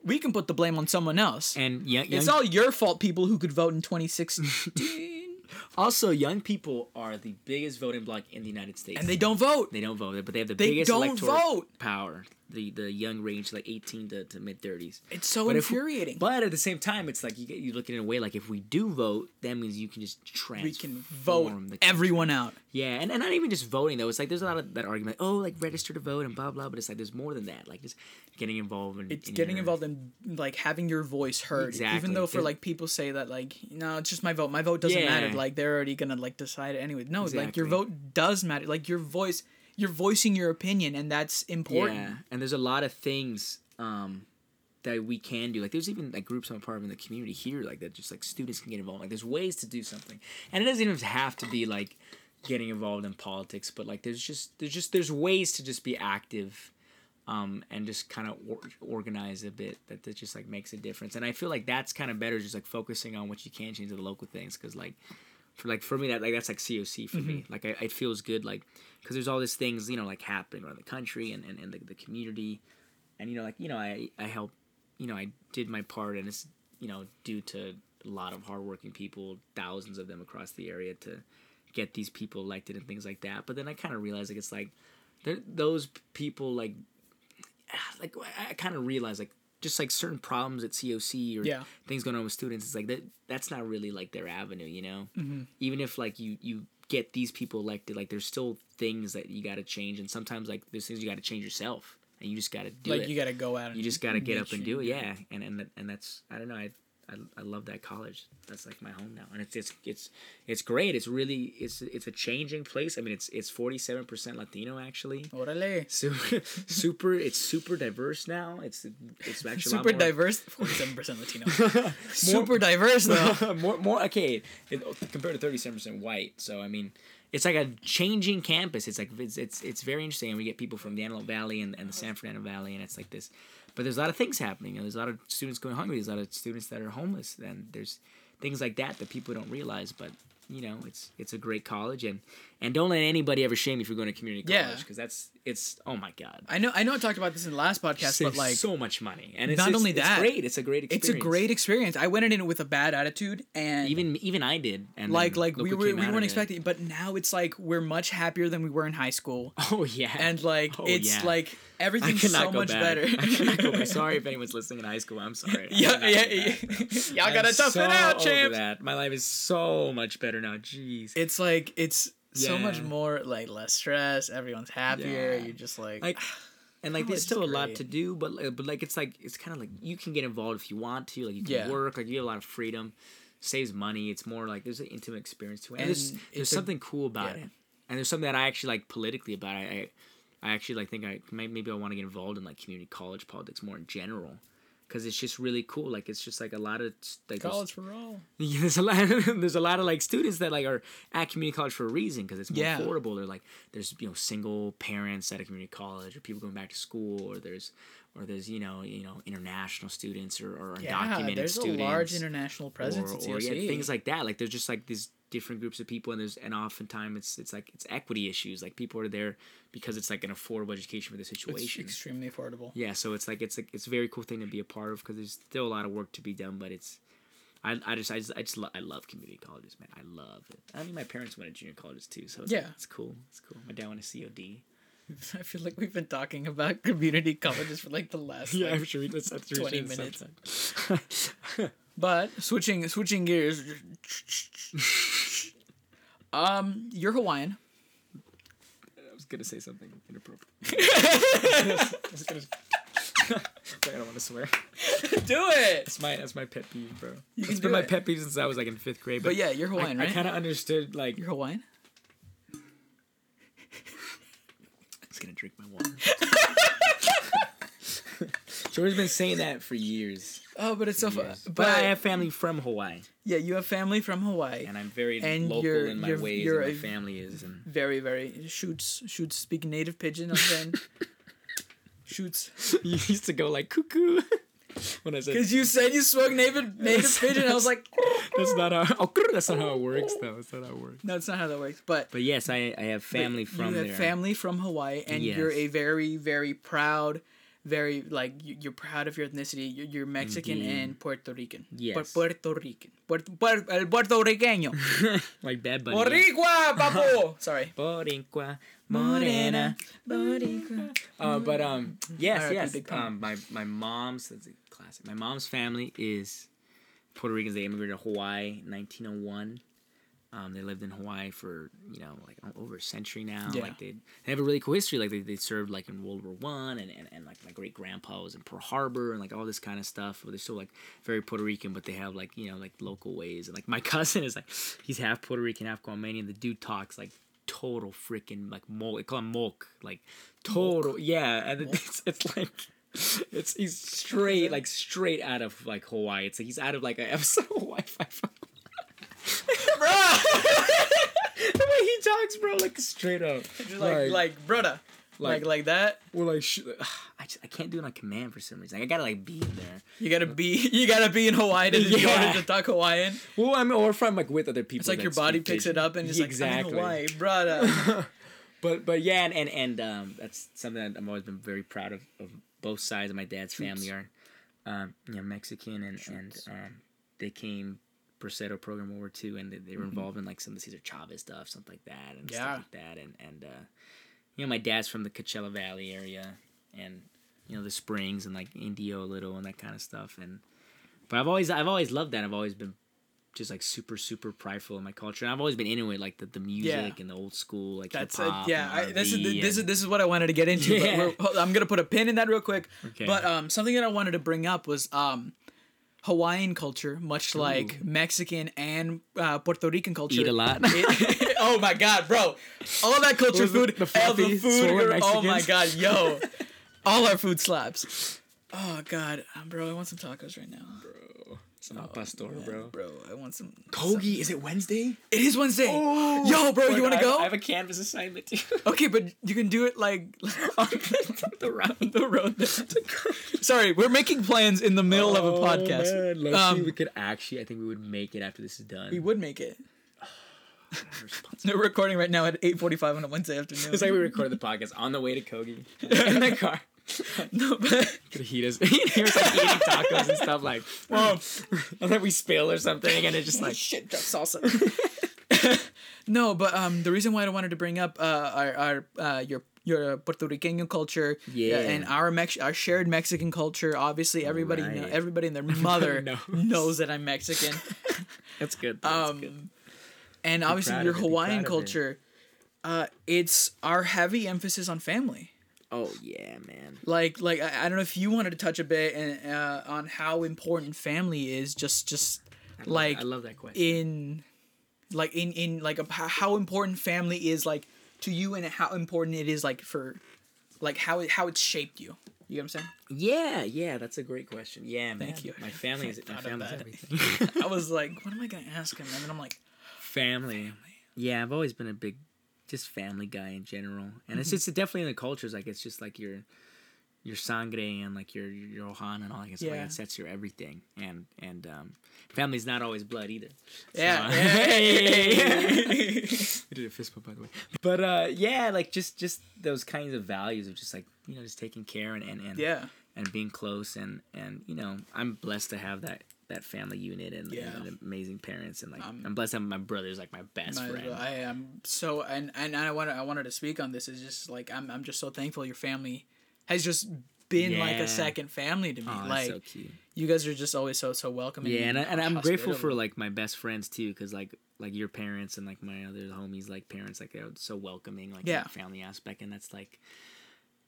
Speaker 1: we can put the blame on someone else.
Speaker 2: And young, young
Speaker 1: it's all your fault, people who could vote in 2016,
Speaker 2: also young people are the biggest voting bloc in the United States.
Speaker 1: and they don't vote.
Speaker 2: they don't vote, but they have the
Speaker 1: They
Speaker 2: biggest
Speaker 1: don't
Speaker 2: electoral
Speaker 1: vote.
Speaker 2: power. The the young range like 18 to, to mid 30s.
Speaker 1: It's so
Speaker 2: But
Speaker 1: infuriating.
Speaker 2: But at the same time, it's like you get you look at it in a way like if we do vote, that means you can just transform.
Speaker 1: we can vote everyone out.
Speaker 2: Yeah, and, and not even just voting though. It's like there's a lot of that argument. Oh, like register to vote and blah blah. But it's like there's more than that. Like just getting involved in.
Speaker 1: It's
Speaker 2: in
Speaker 1: getting
Speaker 2: your-
Speaker 1: involved in like having your voice heard.
Speaker 2: Exactly.
Speaker 1: Even though for
Speaker 2: There's-
Speaker 1: like people say that like no, it's just my vote. My vote doesn't matter. Like they're already gonna like decide it anyway. No, like your vote does matter. Like your voice, you're voicing your opinion, and that's important.
Speaker 2: Yeah, and there's a lot of things um, that we can do. Like there's even like groups I'm a part of in the community here, like that. Just like students can get involved. Like there's ways to do something, and it doesn't even have to be like getting involved in politics. But like there's just there's just there's ways to just be active. Um, and just kind of or- organize a bit that, that just like makes a difference and i feel like that's kind of better just like focusing on what you can change to the local things because like for like for me that like that's like coc for me. Mm-hmm. Like I, it feels good like because there's all these things you know like happening around the country and, and, and the, the community. And you know like you know i i help you know i did my part and it's you know due to a lot of hardworking people thousands of them across the area to get these people elected and things like that. But then i kind of realized like it's like those people like like I kind of realized like just like certain problems at coc or
Speaker 1: Yeah.
Speaker 2: things going on with students it's like that that's not really like their avenue you know
Speaker 1: Mm-hmm.
Speaker 2: even if like you you get these people elected like there's still things that you got to change and sometimes like there's things you got to change yourself and you just got to do
Speaker 1: like
Speaker 2: it
Speaker 1: you got to go out. And
Speaker 2: you just got to get up and do it yeah and and and that's i don't know I, I I love that college. That's like my home now, and it's it's it's it's great. It's really it's it's a changing place. I mean, it's it's forty seven percent Latino actually.
Speaker 1: Orale.
Speaker 2: Super, super. It's super diverse now. It's it's actually a lot
Speaker 1: Super
Speaker 2: more-
Speaker 1: diverse. Forty-seven percent Latino. Super diverse though.
Speaker 2: more, more okay it, compared to 37% white so i mean it's like a changing campus it's like it's it's, it's very interesting and we get people from the antelope valley and, and the san fernando valley and it's like this but there's a lot of things happening you know, there's a lot of students going hungry there's a lot of students that are homeless and there's things like that that people don't realize but you know it's it's a great college and and don't let anybody ever shame you for going to community college because that's it's oh my god.
Speaker 1: I know I know I talked about this in the last podcast, but like
Speaker 2: so much money, and it's,
Speaker 1: not
Speaker 2: it's-
Speaker 1: only
Speaker 2: it's
Speaker 1: that,
Speaker 2: great. It's a great experience.
Speaker 1: it's a great experience. I went in it with a bad attitude and
Speaker 2: Even even I did, and
Speaker 1: like like we were we weren't
Speaker 2: it.
Speaker 1: expecting, but now it's like we're much happier than we were in high school,
Speaker 2: Oh yeah,
Speaker 1: and like
Speaker 2: Oh,
Speaker 1: it's
Speaker 2: yeah.
Speaker 1: like everything's so much
Speaker 2: back.
Speaker 1: better.
Speaker 2: I. Sorry if anyone's listening in high school. I'm sorry.
Speaker 1: Yeah, yeah, yeah. Y'all gotta tough
Speaker 2: so
Speaker 1: it out,
Speaker 2: over
Speaker 1: champs.
Speaker 2: That. My life is so much better now. Jeez.
Speaker 1: It's like it's so much more like less stress. Everyone's happier.
Speaker 2: Yeah.
Speaker 1: You're just like,
Speaker 2: like and like there's still a lot to do but like, but like it's like it's kind of like you can get involved if you want to like you can
Speaker 1: Yeah.
Speaker 2: work like you have a lot of freedom saves money it's more like there's an intimate experience to it and, there's,
Speaker 1: And
Speaker 2: there's
Speaker 1: a-
Speaker 2: something cool about
Speaker 1: yeah.
Speaker 2: it and there's something that i actually like politically about it i i actually like think i may- maybe i want to get involved in like community college politics more in general because it's just really cool like it's just like a lot of like there's-
Speaker 1: college for all.
Speaker 2: yeah, there's a lot. there's a lot of like students that like are at community college for a reason because it's more
Speaker 1: Yeah.
Speaker 2: affordable. They're like there's you know single parents at a community college or people going back to school or there's or there's you know you know international students or, or
Speaker 1: Yeah,
Speaker 2: undocumented
Speaker 1: there's
Speaker 2: students
Speaker 1: a large international presence
Speaker 2: or,
Speaker 1: at
Speaker 2: or yeah, things like that. Like there's just like these different groups of people and there's and oftentimes it's it's like it's equity issues. Like people are there because it's like an affordable education for the situation it's
Speaker 1: extremely affordable.
Speaker 2: Yeah, so it's like it's like it's a very cool thing to be a part of because there's still a lot of work to be done, but it's. I, I just I just I just lo- I love community colleges, man. I love it. I mean, my parents went to junior colleges too, so it's,
Speaker 1: Yeah.
Speaker 2: it's cool. It's cool. My dad went to COD.
Speaker 1: I feel like we've been talking about community colleges for like the last yeah like,
Speaker 2: sure. Let's, let's
Speaker 1: 20 minutes. But switching switching gears. um, you're Hawaiian.
Speaker 2: I was gonna say something inappropriate. I was gonna. I don't want to swear.
Speaker 1: Do it.
Speaker 2: That's my that's my pet peeve, bro.
Speaker 1: You
Speaker 2: it's been my
Speaker 1: it.
Speaker 2: pet peeve since I was like in fifth grade.
Speaker 1: But yeah, you're Hawaiian,
Speaker 2: I
Speaker 1: right?
Speaker 2: I kind of understood like
Speaker 1: You're Hawaiian.
Speaker 2: I was gonna drink my water. Jordan's been saying that for years.
Speaker 1: Oh, but it's so fun. But,
Speaker 2: But I have family from Hawaii,
Speaker 1: yeah, you have family from Hawaii.
Speaker 2: and I'm very
Speaker 1: And
Speaker 2: local
Speaker 1: you're-
Speaker 2: in my
Speaker 1: you're-
Speaker 2: ways,
Speaker 1: you're
Speaker 2: and my family is. And
Speaker 1: Very, very shoots shoots speak native pidgin. I'm saying shoots
Speaker 2: you used to go like cuckoo when I said
Speaker 1: because you said you spoke native native pidgin. I was like,
Speaker 2: that's not how. Oh, that's not how it works, though. That's not how it works.
Speaker 1: no, it's not how that works. But
Speaker 2: But yes, I I have family from
Speaker 1: you
Speaker 2: there.
Speaker 1: family from Hawaii, and you're a very, very proud, very like you- you're proud of your ethnicity. You're, you're Mexican
Speaker 2: Indeed.
Speaker 1: and Puerto Rican.
Speaker 2: Yes.
Speaker 1: Pu- Puerto Rican. Puerto, Puerto, el puertorriqueño.
Speaker 2: like Bad Bunny.
Speaker 1: Boricua, papu. Sorry.
Speaker 2: Boricua, morena,
Speaker 1: Boricua.
Speaker 2: Uh, but um, yes, yes. Um, my my mom's that's a classic. My mom's family is Puerto Ricans. They immigrated to Hawaii, in 1901. Um, they lived in Hawaii for you know like over a century now.
Speaker 1: Yeah.
Speaker 2: Like they they have a really cool history. Like they, they served like in World War One, and, and, and like my great grandpa was in Pearl Harbor, and like all this kind of stuff. But they're still like very Puerto Rican, but they have like you know like local ways. And like my cousin is like he's half Puerto Rican, half Guamanian. The dude talks like total freaking like mol. They call him molk, like total yeah. And it's it's like. It's he's straight like straight out of like Hawaii. It's like he's out of like an episode of Hawaii Five. the bro, like straight up.
Speaker 1: Just like, like, brother. Like,
Speaker 2: Like-
Speaker 1: like that.
Speaker 2: Well, like, sh- I just I can't do it on command for some reason. Like, I gotta like be there.
Speaker 1: You gotta be, you gotta be in Hawaii to,
Speaker 2: Yeah.
Speaker 1: order to talk Hawaiian.
Speaker 2: Well, I mean, or if I'm like with other people.
Speaker 1: It's like your body picks it up and it's like, I'm
Speaker 2: exactly.
Speaker 1: in Hawaii, brother.
Speaker 2: But but yeah, and and, and um, that's something that I've always been very proud of. Of both sides of my dad's family are, um, you know, Mexican and and um, they came Bracero program World War II, and they, they were involved in like some of the Cesar Chavez stuff, something like that, and
Speaker 1: Yeah.
Speaker 2: stuff like that, and and uh, you know, my dad's from the Coachella Valley area, and you know the Springs and like Indio a little and that kind of stuff, and but I've always I've always loved that. I've always been just like super super prideful in my culture, and I've always been into it, like the, the music
Speaker 1: Yeah.
Speaker 2: and the old school like
Speaker 1: That's it. Yeah, I, this is this is this is what I wanted to get into.
Speaker 2: Yeah.
Speaker 1: I'm gonna put a pin in that real quick.
Speaker 2: Okay.
Speaker 1: But um, something that I wanted to bring up was um, Hawaiian culture, much like Mexican and uh, Puerto Rican culture.
Speaker 2: Eat a lot.
Speaker 1: It- oh my god, bro! All that culture food,
Speaker 2: the
Speaker 1: all the
Speaker 2: fluffy,
Speaker 1: food. Oh my god, yo! all our food slaps. Oh god, um, bro! I want some tacos right now.
Speaker 2: Some al pastor,
Speaker 1: Man,
Speaker 2: bro.
Speaker 1: bro, I want some.
Speaker 2: Kogi, is it Wednesday?
Speaker 1: It is Wednesday. Yo, bro, you want to go?
Speaker 2: I have a canvas assignment too.
Speaker 1: Okay, but you can do it like on
Speaker 2: the round.
Speaker 1: the road. Sorry, we're making plans in the middle of a podcast.
Speaker 2: Oh, Man,
Speaker 1: Um,
Speaker 2: we could actually. I think we would make it after this is done.
Speaker 1: we would make it. They're recording right now at 8:45 on a Wednesday afternoon.
Speaker 2: It's like we recorded the podcast on the way to Kogi in the car.
Speaker 1: no, but
Speaker 2: Could heat us. he was like eating tacos and stuff like, whoa, and then we spill or something, and it's just like,
Speaker 1: shit, that's salsa. no, but um, the reason why I wanted to bring up uh our our uh your your Puerto Rican culture,
Speaker 2: Yeah.
Speaker 1: and our Mex- our shared Mexican culture. Obviously, everybody know, everybody and their mother
Speaker 2: knows.
Speaker 1: knows. that I'm Mexican.
Speaker 2: that's good. That's
Speaker 1: um,
Speaker 2: good.
Speaker 1: and obviously your
Speaker 2: of it, be
Speaker 1: Hawaiian
Speaker 2: proud of it.
Speaker 1: culture. Uh, it's our heavy emphasis on family.
Speaker 2: Oh yeah, man.
Speaker 1: Like, like I, I don't know if you wanted to touch a bit and, uh, on how important family is. Just, just like
Speaker 2: I love that question.
Speaker 1: in like in in like a, how important family is like to you and how important it is like for like how it how it's shaped you you know what i'm saying
Speaker 2: yeah, yeah, that's a great question. Yeah, man.
Speaker 1: Thank you.
Speaker 2: My family is
Speaker 1: I
Speaker 2: my family's everything.
Speaker 1: i was like what am i gonna ask him and then i'm like
Speaker 2: family. Yeah, I've always been a big, just family guy in general, and it's just definitely in the cultures. Like it's just like your, your sangre and like your your Johan and all that. stuff. Like
Speaker 1: Yeah.
Speaker 2: it sets your everything, and and um, family's not always blood either.
Speaker 1: yeah,
Speaker 2: So-
Speaker 1: Hey.
Speaker 2: We did a fist bump by the way. But uh, yeah, like just just those kinds of values of just like you know just taking care and and, and
Speaker 1: yeah
Speaker 2: and being close and and you know I'm blessed to have that that family unit and,
Speaker 1: Yeah.
Speaker 2: and amazing parents and like
Speaker 1: Um,
Speaker 2: I'm blessed to have my brother's like my best
Speaker 1: as
Speaker 2: friend.
Speaker 1: I am so and and I wanted I wanted to speak on this is just like I'm I'm just so thankful your family has just been like a second family to me.
Speaker 2: Oh,
Speaker 1: like
Speaker 2: so cute.
Speaker 1: you guys are just always so so welcoming.
Speaker 2: Yeah, and, I, and I'm grateful for like my best friends too, because like like your parents and like my other homies, like parents, like they're so welcoming, like
Speaker 1: Yeah.
Speaker 2: that family aspect, and that's like,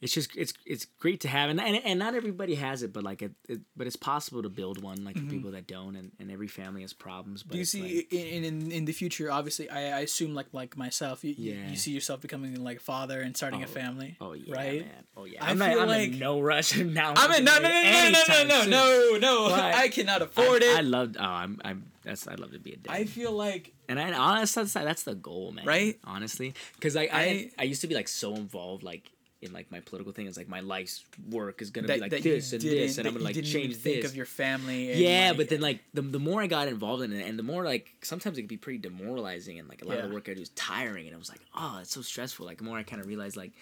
Speaker 2: it's just it's it's great to have, and and, and not everybody has it, but like it, it but it's possible to build one, like for people that don't, and, and every family has problems. But
Speaker 1: Mm-hmm. Do you see
Speaker 2: like-
Speaker 1: in, in in the future? Obviously, I, I assume like like myself, you,
Speaker 2: Yeah.
Speaker 1: you see yourself becoming like a father and starting a
Speaker 2: Oh,
Speaker 1: family.
Speaker 2: Oh yeah,
Speaker 1: right.
Speaker 2: man. Oh yeah.
Speaker 1: I
Speaker 2: I'm, not,
Speaker 1: feel
Speaker 2: I'm
Speaker 1: like-
Speaker 2: in no rush now.
Speaker 1: I'm in no no no no no no no
Speaker 2: soon.
Speaker 1: no no.
Speaker 2: But
Speaker 1: I cannot afford
Speaker 2: I,
Speaker 1: it.
Speaker 2: I loved. Oh, I'm. I'm. That's. I love to be a dad.
Speaker 1: I feel like
Speaker 2: And I honestly, that's, that's the goal, man.
Speaker 1: Right?
Speaker 2: Honestly, because like I,
Speaker 1: I-
Speaker 2: I used to be like so involved, like in like my political thing. It's like my life's work is gonna
Speaker 1: that,
Speaker 2: be like this and this, and I'm gonna like change
Speaker 1: think of your family. And,
Speaker 2: yeah,
Speaker 1: like,
Speaker 2: but then like the, the more I got involved in it, and the more like sometimes it could be pretty demoralizing, and like a lot of the work I do is tiring, and I was like, oh, it's so stressful. Like the more I kind of realized, like.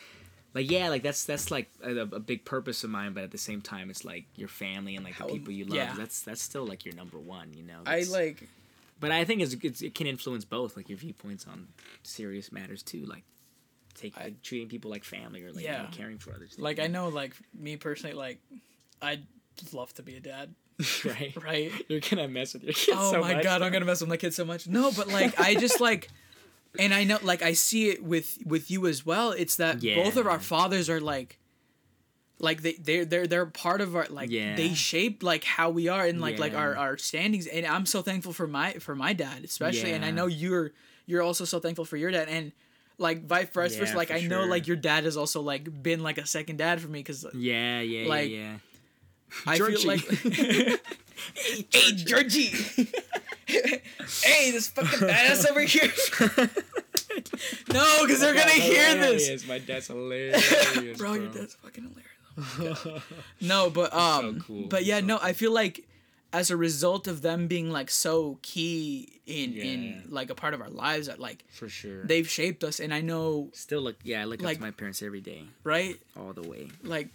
Speaker 2: Like yeah, like that's that's like a, a big purpose of mine, but at the same time, it's like your family and like
Speaker 1: How-
Speaker 2: the people you love.
Speaker 1: yeah.
Speaker 2: That's that's still like your number one, you know.
Speaker 1: I like
Speaker 2: but I think it's, it's it can influence both, like your viewpoints on serious matters too, like take
Speaker 1: I-
Speaker 2: like, treating people like family or like you know, caring for others.
Speaker 1: like I know like me personally like I'd love to be a dad,
Speaker 2: right?
Speaker 1: right?
Speaker 2: You're gonna mess with your kids.
Speaker 1: oh
Speaker 2: so
Speaker 1: my
Speaker 2: much.
Speaker 1: god, I'm gonna mess with my kids so much. No, but like I just like, and I know like I see it with with you as well. It's that both of our fathers are like, like they they're they're they're part of our like
Speaker 2: Yeah.
Speaker 1: they shape like how we are and like like our our standings. And I'm so thankful for my for my dad especially, and I know you're you're also so thankful for your dad and. Like vice versa,
Speaker 2: Yeah,
Speaker 1: like I know, like your dad has also like been like a second dad for me because
Speaker 2: Yeah, yeah,
Speaker 1: Like,
Speaker 2: yeah, yeah.
Speaker 1: I
Speaker 2: Georgie.
Speaker 1: feel like hey Georgie, hey this fucking badass over here. no, because they're gonna hear this,
Speaker 2: My dad's hilarious,
Speaker 1: bro. Your dad's fucking hilarious. Oh no, but um,
Speaker 2: cool.
Speaker 1: but yeah,
Speaker 2: So
Speaker 1: no, I feel like as a result of them being like so key in
Speaker 2: Yeah.
Speaker 1: in like a part of our lives that like
Speaker 2: For sure.
Speaker 1: they've shaped us, and I know
Speaker 2: still look. Yeah, I look
Speaker 1: Like-
Speaker 2: up to my parents every day,
Speaker 1: right,
Speaker 2: all the way.
Speaker 1: like.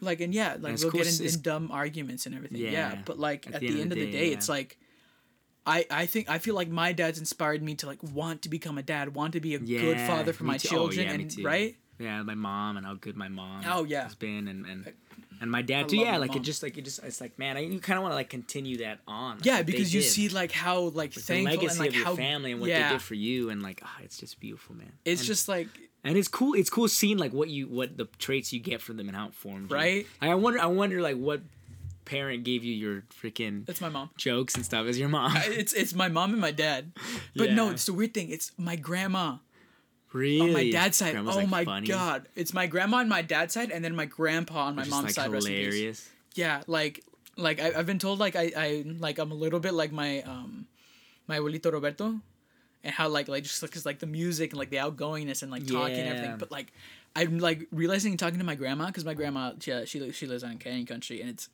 Speaker 1: Like and yeah, like
Speaker 2: it's
Speaker 1: we'll
Speaker 2: cool
Speaker 1: get in,
Speaker 2: it's-
Speaker 1: in dumb arguments and everything. Yeah,
Speaker 2: Yeah.
Speaker 1: but like at, the, end, of the day, it's
Speaker 2: yeah.
Speaker 1: like I I think I feel like my dad's inspired me to like want to become a dad, want to be a good father for my
Speaker 2: too. Oh,
Speaker 1: children,
Speaker 2: me
Speaker 1: and right.
Speaker 2: Yeah, my mom and how good my mom.
Speaker 1: Oh, yeah.
Speaker 2: has been and and, and my dad too. Yeah, like
Speaker 1: mom.
Speaker 2: it just like it just it's like man, I, you kind of want to like continue that on. like,
Speaker 1: Yeah, because you
Speaker 2: did.
Speaker 1: see like how like
Speaker 2: Like, the
Speaker 1: thankful
Speaker 2: legacy
Speaker 1: and like
Speaker 2: of your
Speaker 1: how
Speaker 2: family and what
Speaker 1: yeah,
Speaker 2: they did for you, and like ah, it's just beautiful, man.
Speaker 1: it's
Speaker 2: and,
Speaker 1: just like
Speaker 2: and it's cool. It's cool seeing like what you what the traits you get from them and how it formed you.
Speaker 1: Right?
Speaker 2: Like, I wonder. I wonder like what parent gave you your freaking
Speaker 1: it's my mom.
Speaker 2: jokes and stuff is your mom.
Speaker 1: It's it's my mom and my dad, but no, it's the weird thing. It's my grandma
Speaker 2: really?
Speaker 1: on my dad's side.
Speaker 2: Grandma's,
Speaker 1: oh
Speaker 2: like,
Speaker 1: my
Speaker 2: funny,
Speaker 1: god, it's my grandma on my dad's side, and then my grandpa on my
Speaker 2: just,
Speaker 1: mom's
Speaker 2: like,
Speaker 1: side. rest in peace.
Speaker 2: hilarious.
Speaker 1: Yeah, like like I, I've been told like I, I like I'm a little bit like my um my abuelito Roberto, and how like like just because like the music and like the outgoingness and like talking and everything, but like I'm like realizing and talking to my grandma because my grandma she uh, she, she lives in Canyon Country and it's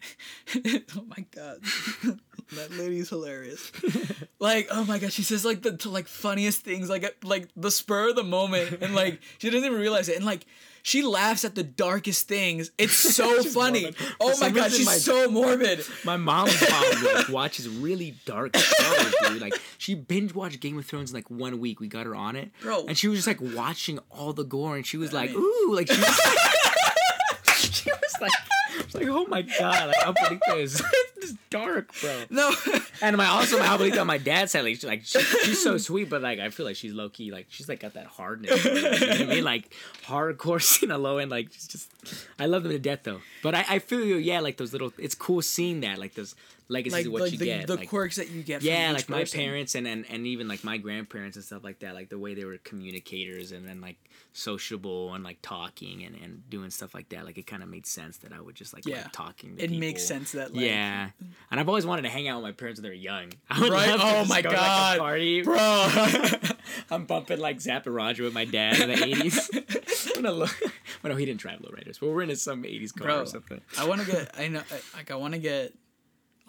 Speaker 1: oh my god. That lady's hilarious. Like oh my god she says like the like funniest things like at- like the spur of the moment and like she doesn't even realize it and like she laughs at the darkest things it's so funny
Speaker 2: morbid.
Speaker 1: Oh my god she's
Speaker 2: my-
Speaker 1: so morbid
Speaker 2: My mom's mom like watches really dark shows, dude. Like she binge watched Game of Thrones in like one week. We got her on it,
Speaker 1: Bro.
Speaker 2: and she was just like watching all the gore, and she was like, "Ooh!" Like she was, she was like, I was like, "Oh my god!" Like how believe this? It's dark, bro.
Speaker 1: no
Speaker 2: And my also my abuelita on my dad's side, like, she's, like she, she's so sweet, but like I feel like she's low key, like she's like got that hardness. You know what I mean? Like hardcore Sinaloa, and like she's just, I love them to death though. But I, I feel you, yeah, like those little, it's cool seeing that, like those legacies
Speaker 1: like,
Speaker 2: of what
Speaker 1: like
Speaker 2: you
Speaker 1: the,
Speaker 2: get.
Speaker 1: the
Speaker 2: like,
Speaker 1: quirks that you get
Speaker 2: yeah,
Speaker 1: from
Speaker 2: like my
Speaker 1: person.
Speaker 2: parents and, and and even like my grandparents and stuff like that, like the way they were communicators and then like sociable and like talking and, and doing stuff like that. Like it kind of made sense that I would just like,
Speaker 1: Yeah.
Speaker 2: like talking. To
Speaker 1: it makes sense that like
Speaker 2: yeah, and I've always wanted to hang out with my parents when they were young. I would
Speaker 1: Right?
Speaker 2: love to
Speaker 1: Oh my
Speaker 2: go to, like, a
Speaker 1: God.
Speaker 2: party,
Speaker 1: bro
Speaker 2: I'm bumping like Zapp and Roger with my dad in the '80s. when I lo- well, no, he didn't drive lowriders, but we're in some '80s car
Speaker 1: Bro.
Speaker 2: or something.
Speaker 1: I want to get. I know. Like I want to get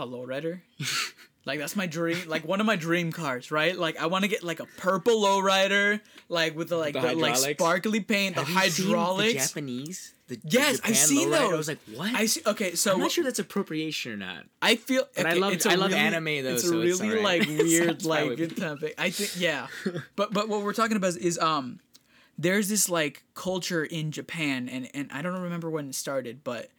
Speaker 1: a lowrider. like that's my dream. Like one of my dream cars, right? Like I want to get like a purple lowrider, like with the like
Speaker 2: The
Speaker 1: the, like sparkly paint, the
Speaker 2: Have you seen
Speaker 1: hydraulics.
Speaker 2: the Japanese. The, the
Speaker 1: Yes, I've
Speaker 2: Japan
Speaker 1: seen
Speaker 2: lowrider? I
Speaker 1: those.
Speaker 2: was like, what?
Speaker 1: I see. Okay, so
Speaker 2: I'm not sure that's appropriation or not.
Speaker 1: I feel.
Speaker 2: But I love-
Speaker 1: it's a
Speaker 2: I love
Speaker 1: really-
Speaker 2: anime, though,
Speaker 1: It's
Speaker 2: so
Speaker 1: a really
Speaker 2: alright.
Speaker 1: like weird like
Speaker 2: with
Speaker 1: good topic. I think yeah, but but what we're talking about is um, there's this like culture in Japan, and and I don't remember when it started, but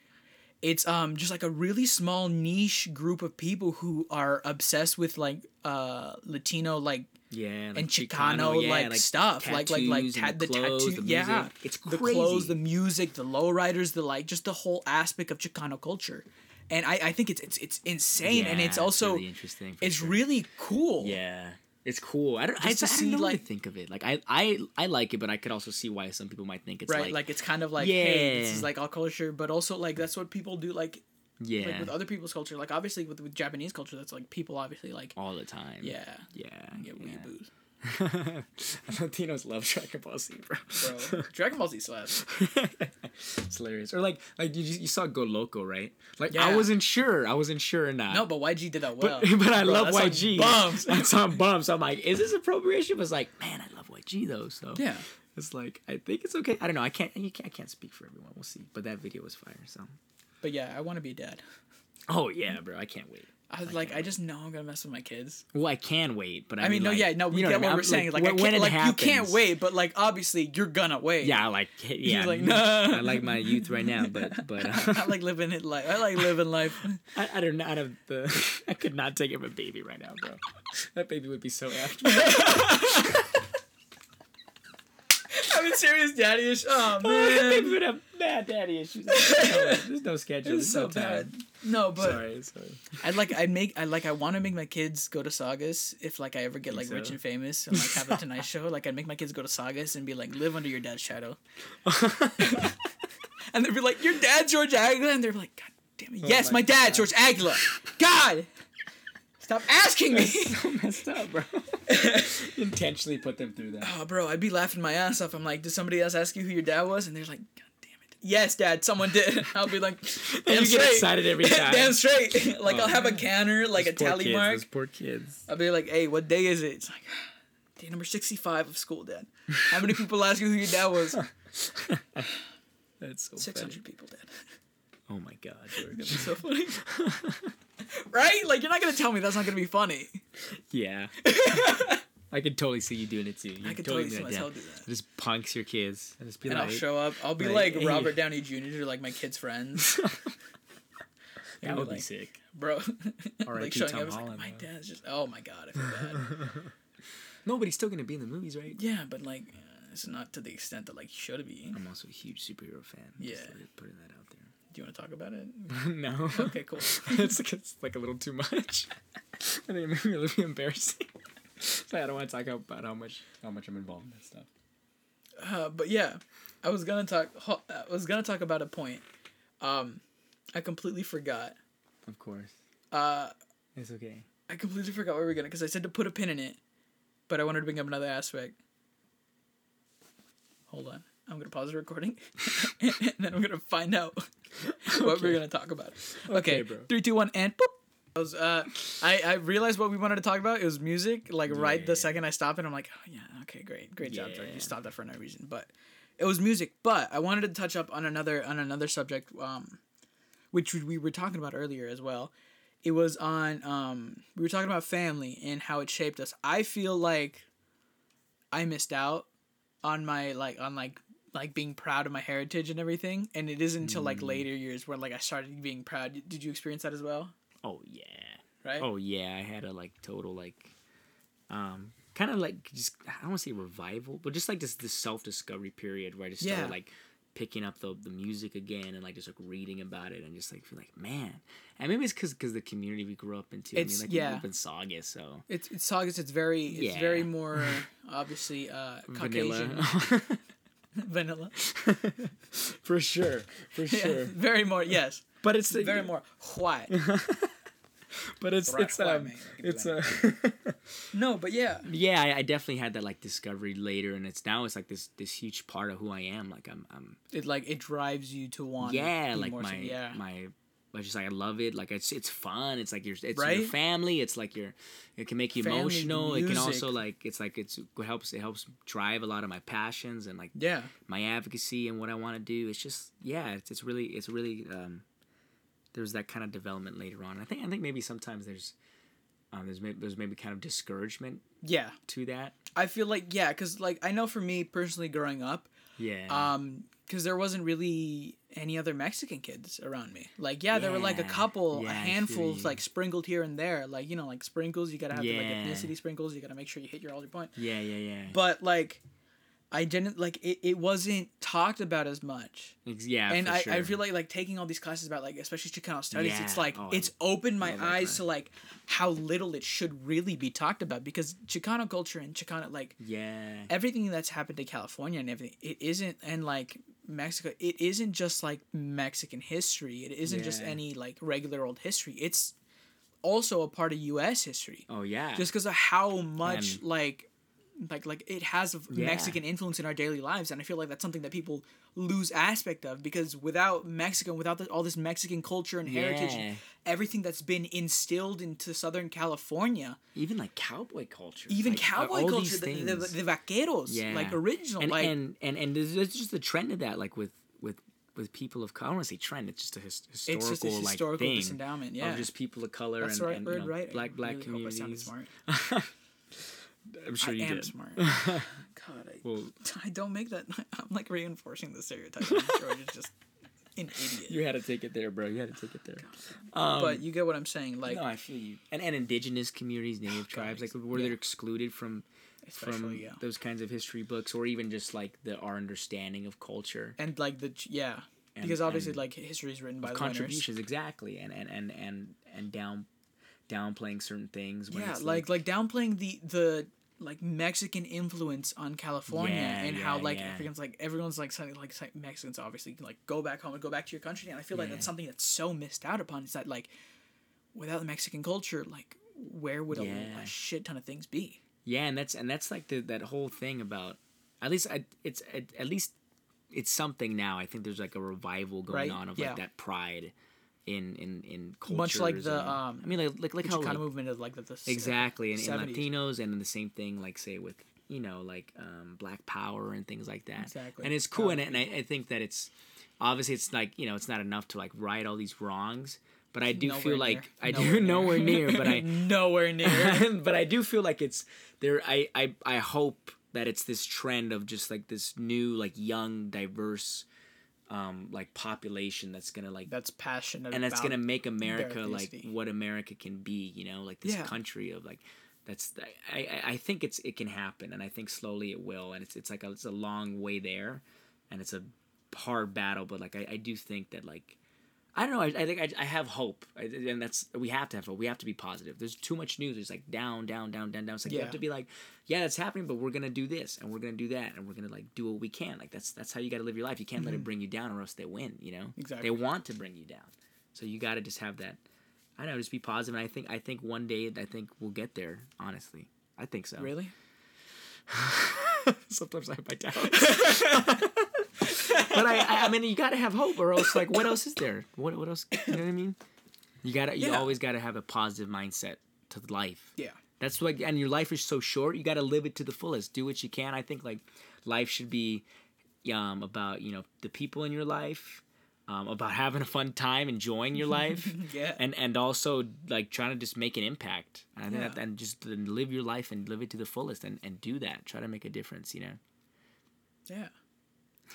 Speaker 1: it's um just like a really small niche group of people who are obsessed with like uh Latino like
Speaker 2: Yeah, like
Speaker 1: and Chicano,
Speaker 2: yeah,
Speaker 1: like, stuff, like like like ta-
Speaker 2: and
Speaker 1: the,
Speaker 2: clothes,
Speaker 1: tattoo,
Speaker 2: the
Speaker 1: yeah.
Speaker 2: It's
Speaker 1: the clothes, the music, the lowriders, the like, just the whole aspect of Chicano culture, and I, I think it's it's it's insane, and it's also
Speaker 2: really interesting.
Speaker 1: it's
Speaker 2: sure.
Speaker 1: really cool.
Speaker 2: yeah. It's cool. I don't. I,
Speaker 1: Just to
Speaker 2: I don't
Speaker 1: see,
Speaker 2: know what
Speaker 1: like-
Speaker 2: to think of it. Like I, I, I like it, but I could also see why some people might think it's
Speaker 1: right.
Speaker 2: like,
Speaker 1: Like, it's kind of like hey, this is like our culture, but also like that's what people do. Like
Speaker 2: yeah,
Speaker 1: like with other people's culture. Like obviously with with Japanese culture, that's like people obviously like
Speaker 2: all the time.
Speaker 1: yeah
Speaker 2: yeah,
Speaker 1: get
Speaker 2: yeah.
Speaker 1: weeaboos.
Speaker 2: Latinos love Dragon Ball Z, bro.
Speaker 1: Bro, Dragon Ball Z slaps.
Speaker 2: it's hilarious. Or like, like you, you saw Go Loko, right? Like I wasn't sure. I wasn't sure or not.
Speaker 1: No, but YG did that well.
Speaker 2: But, but I
Speaker 1: Bro,
Speaker 2: love
Speaker 1: that's on
Speaker 2: YG.
Speaker 1: Bums.
Speaker 2: That's on bumps. I'm like, is this appropriation? But it's like, man, I love YG though. So
Speaker 1: Yeah.
Speaker 2: it's like, I think it's okay. I don't know. I can't. You can't. I can't speak for everyone. We'll see. But that video was fire. So.
Speaker 1: But yeah, I want to be a dad.
Speaker 2: Oh yeah, bro. I can't wait.
Speaker 1: I was like, I just know I'm gonna mess with my kids.
Speaker 2: Well, I can wait, but I,
Speaker 1: I mean, no,
Speaker 2: like,
Speaker 1: yeah, no, we
Speaker 2: you know
Speaker 1: get
Speaker 2: I mean?
Speaker 1: what
Speaker 2: I'm-
Speaker 1: we're saying. Like, can't,
Speaker 2: when it
Speaker 1: like you can't wait, but like obviously you're gonna wait.
Speaker 2: Yeah, like yeah,
Speaker 1: like, nah.
Speaker 2: I like my youth right now, but but
Speaker 1: I like living it life. I like living life.
Speaker 2: I, I don't know. Out of the, I could not take him a baby right now, bro. That baby would be so after.
Speaker 1: Having serious daddy issues. Oh
Speaker 2: baby
Speaker 1: man,
Speaker 2: would have bad daddy issues. There's no, there's no schedule.
Speaker 1: it's so
Speaker 2: no
Speaker 1: bad. No, but
Speaker 2: sorry, sorry.
Speaker 1: I'd like I'd make I like I want to make my kids go to Saugus if like I ever get like
Speaker 2: Think
Speaker 1: rich and famous and like have a Tonight Show. Like I'd make my kids go to Saugus and be like live under your dad's shadow. and they'd be like, "Your dad's George Aguilar," and they're like, "God damn it, oh yes,
Speaker 2: Oh my
Speaker 1: my, dad's George Aguilar." God, stop asking me.
Speaker 2: so messed up, bro. Intentionally put them through that.
Speaker 1: Oh, bro, I'd be laughing my ass off. I'm like, did somebody else ask you who your dad was? And they're like, God damn it. Yes, dad, someone did. I'll be like, damn
Speaker 2: you get
Speaker 1: straight.
Speaker 2: excited every time.
Speaker 1: damn straight. like,
Speaker 2: Oh,
Speaker 1: I'll have a canner, like
Speaker 2: Those
Speaker 1: a tally
Speaker 2: kids,
Speaker 1: mark.
Speaker 2: Those poor kids.
Speaker 1: I'll be like, hey, what day is it? It's like, ah, day number 65 of school, dad. How many people ask you who your dad was?
Speaker 2: That's so
Speaker 1: 600 people, dad.
Speaker 2: Oh my god, George.
Speaker 1: It's so funny. right? Like, you're not to tell me that's not to be funny.
Speaker 2: Yeah. I could totally see you doing it too. You
Speaker 1: I could
Speaker 2: totally
Speaker 1: totally see myself do that.
Speaker 2: Just punks your kids and just be
Speaker 1: And
Speaker 2: like,
Speaker 1: I'll show up. I'll be
Speaker 2: like,
Speaker 1: like,
Speaker 2: hey.
Speaker 1: Robert Downey Jr. like my kids' friends.
Speaker 2: that would be sick.
Speaker 1: Bro.
Speaker 2: R.I.P.
Speaker 1: like showing
Speaker 2: Tom
Speaker 1: up, it's like,
Speaker 2: Holland,
Speaker 1: my dad's just, oh my god, I feel bad.
Speaker 2: No, but he's still gonna be in the movies, right?
Speaker 1: Yeah, but like, uh, it's not to the extent that like he should be.
Speaker 2: I'm also a huge superhero fan.
Speaker 1: Yeah.
Speaker 2: Just like, putting that out
Speaker 1: Do you want to talk about it?
Speaker 2: no.
Speaker 1: Okay, cool.
Speaker 2: it's, like, it's like a little too much. I think it made me really embarrassing. so I don't want to talk about how much how much I'm involved in that stuff.
Speaker 1: Uh, but yeah, I was gonna talk. I was gonna talk about a point. Um, I completely forgot.
Speaker 2: Of course.
Speaker 1: Uh,
Speaker 2: It's okay.
Speaker 1: I completely forgot where we were gonna because I said to put a pin in it, but I wanted to bring up another aspect. Hold on. I'm gonna pause the recording, and then I'm gonna find out what we're gonna talk about. Okay,
Speaker 2: Okay, bro.
Speaker 1: three, two, one, and boop. I was, uh, I, I realized what we wanted to talk about. It was music. Like right the second I stopped it, I'm like, oh, yeah, okay, great, great job, Jordan. You stopped that for no reason, but it was music. But I wanted to touch up on another on another subject, um, which we were talking about earlier as well. It was on um, we were talking about family and how it shaped us. I feel like I missed out on my like on like like being proud of my heritage and everything, and it isn't until like later years where like I started being proud. Did you experience that as well?
Speaker 2: Oh yeah.
Speaker 1: Right.
Speaker 2: Oh yeah, I had a like total like um kind of like just I don't want to say revival, but just like this this self discovery period where I just started
Speaker 1: Yeah.
Speaker 2: like picking up the the music again and like just like reading about it and just like feel like man, and maybe it's because because the community we grew up into.
Speaker 1: It's-
Speaker 2: I mean, like
Speaker 1: yeah.
Speaker 2: we grew up in Saugus, so
Speaker 1: It's it's Saugus. It's very it's
Speaker 2: Yeah.
Speaker 1: very more obviously uh, Caucasian
Speaker 2: vanilla.
Speaker 1: vanilla.
Speaker 2: for sure, for
Speaker 1: Yeah, very more yes,
Speaker 2: But it's
Speaker 1: very more white.
Speaker 2: But it's
Speaker 1: Right,
Speaker 2: it's um
Speaker 1: man,
Speaker 2: it's
Speaker 1: a
Speaker 2: uh
Speaker 1: No, but yeah,
Speaker 2: yeah I, I definitely had that like discovery later and it's now it's like this this huge part of who I am like I'm I'm
Speaker 1: it like it drives you to want.
Speaker 2: yeah like
Speaker 1: more
Speaker 2: my
Speaker 1: so- yeah.
Speaker 2: my I just like I love it. Like it's it's fun. It's like your it's
Speaker 1: Right?
Speaker 2: your family. It's like your it can make you
Speaker 1: Family,
Speaker 2: emotional. It can also like it's like it's it helps it helps drive a lot of my passions and like
Speaker 1: yeah.
Speaker 2: my advocacy and what I want to do. It's just yeah it's, it's really it's really um there's that kind of development later on. I think I think maybe sometimes there's um there's maybe there's maybe kind of discouragement
Speaker 1: Yeah.
Speaker 2: to that.
Speaker 1: I feel like yeah, because like I know for me personally, growing up,
Speaker 2: yeah.
Speaker 1: um, because there wasn't really any other Mexican kids around me. Like yeah, there were like a couple,
Speaker 2: Yeah,
Speaker 1: a handful,
Speaker 2: feel
Speaker 1: of
Speaker 2: you.
Speaker 1: like sprinkled here and there. Like you know, like sprinkles. You gotta have the, like ethnicity sprinkles. You gotta make sure you hit your all your point.
Speaker 2: yeah yeah yeah
Speaker 1: But like, I didn't like it. It wasn't talked about as much.
Speaker 2: Yeah
Speaker 1: and
Speaker 2: for
Speaker 1: I,
Speaker 2: sure.
Speaker 1: I feel like like taking all these classes about like especially Chicano studies,
Speaker 2: yeah.
Speaker 1: it's like
Speaker 2: Oh,
Speaker 1: it's opened my eyes to like how little it should really be talked about because Chicano culture and Chicano like
Speaker 2: yeah
Speaker 1: everything that's happened in California and everything it isn't and like Mexico it isn't just like Mexican history. It isn't just any like regular old history. It's also a part of US history.
Speaker 2: oh yeah
Speaker 1: Just because of how much
Speaker 2: And-
Speaker 1: like like like it has
Speaker 2: Yeah.
Speaker 1: Mexican influence in our daily lives and I feel like that's something that people lose aspect of because without Mexico without the, all this Mexican culture and heritage
Speaker 2: Yeah.
Speaker 1: everything that's been instilled into Southern California
Speaker 2: even like cowboy culture
Speaker 1: even
Speaker 2: like,
Speaker 1: cowboy culture the, the, the vaqueros
Speaker 2: Yeah.
Speaker 1: like original
Speaker 2: and,
Speaker 1: like
Speaker 2: and and and there's, there's just a trend of that like with with with people of color. I don't want to say trend. It's just a his, historical
Speaker 1: it's just a
Speaker 2: like
Speaker 1: historical
Speaker 2: thing
Speaker 1: disendowment yeah
Speaker 2: of just people of color
Speaker 1: that's
Speaker 2: and,
Speaker 1: right
Speaker 2: and you know,
Speaker 1: right I
Speaker 2: black black
Speaker 1: really hope I sounded smart.
Speaker 2: I'm sure
Speaker 1: I
Speaker 2: you
Speaker 1: am
Speaker 2: did.
Speaker 1: smart God I,
Speaker 2: Well,
Speaker 1: I don't make that I'm like reinforcing the stereotype George is just an idiot
Speaker 2: you had to take it there, bro. You had to take it there. Um,
Speaker 1: but you get what I'm saying like
Speaker 2: no, I feel you. And and indigenous communities, native tribes, like where
Speaker 1: yeah.
Speaker 2: they're excluded from from
Speaker 1: yeah
Speaker 2: those kinds of history books, or even just like the our understanding of culture.
Speaker 1: and like the yeah
Speaker 2: And-
Speaker 1: because obviously like history is written by the winners.
Speaker 2: contributions exactly and and and and and down downplaying certain things
Speaker 1: yeah
Speaker 2: it's
Speaker 1: like like downplaying the the like Mexican influence on California
Speaker 2: Yeah,
Speaker 1: and how like
Speaker 2: yeah.
Speaker 1: Africans like everyone's like saying like Mexicans obviously can like go back home and go back to your country and I feel like
Speaker 2: Yeah.
Speaker 1: that's something that's so missed out upon is that like without the Mexican culture like where would a, a shit ton of things be
Speaker 2: yeah and that's and that's like the that whole thing about at least I, it's at, at least it's something now i think there's like a revival going
Speaker 1: Right,
Speaker 2: on of
Speaker 1: yeah.
Speaker 2: like that pride in in in cultures
Speaker 1: Much like the,
Speaker 2: and-
Speaker 1: um,
Speaker 2: i mean like like, like how
Speaker 1: kind
Speaker 2: like,
Speaker 1: of movement is like the, the
Speaker 2: exactly and, and latinos and the same thing like say with you know like um black power and things like that
Speaker 1: Exactly.
Speaker 2: and it's cool
Speaker 1: Uh,
Speaker 2: and, and I, I think that it's obviously it's like you know it's not enough to like right all these wrongs but i do feel
Speaker 1: near.
Speaker 2: like i
Speaker 1: Nowhere
Speaker 2: do nowhere near but i
Speaker 1: nowhere near
Speaker 2: but I do feel like it's there. I, I I hope that it's this trend of just like this new like young diverse um like population that's gonna like
Speaker 1: that's passionate
Speaker 2: and that's gonna make America like what America can be. You know, like this
Speaker 1: Yeah.
Speaker 2: country of like. That's I, I I think it's it can happen and I think slowly it will and it's it's like a, it's a long way there, and it's a hard battle but like I, I do think that like I don't know. I, I think I, I have hope, I, and that's we have to have hope. We have to be positive. There's too much news. It's like down, down, down, down, down. It's like you have to be like, yeah, that's happening, but we're gonna do this and we're gonna do that and we're gonna like do what we can. Like that's that's how you got to live your life. You can't let it bring you down, or else they win. You know,
Speaker 1: Mm-hmm. Exactly.
Speaker 2: They want to bring you down, so you got to just have that. I don't know, just be positive. And I think I think one day I think we'll get there. Honestly, I think so.
Speaker 1: really
Speaker 2: Sometimes I have my doubts. but I, I, I mean, you gotta have hope, or else, like, what else is there? What, what else? You know what I mean? You gotta, you
Speaker 1: Yeah.
Speaker 2: always gotta have a positive mindset to life.
Speaker 1: Yeah.
Speaker 2: That's like, and your life is so short. You gotta live it to the fullest. Do what you can. I think like, life should be, um, about you know the people in your life, um, about having a fun time, enjoying your life.
Speaker 1: Yeah.
Speaker 2: and and also like trying to just make an impact. Think
Speaker 1: Yeah.
Speaker 2: that and just live your life and live it to the fullest and, and do that. Try to make a difference. You know.
Speaker 1: Yeah.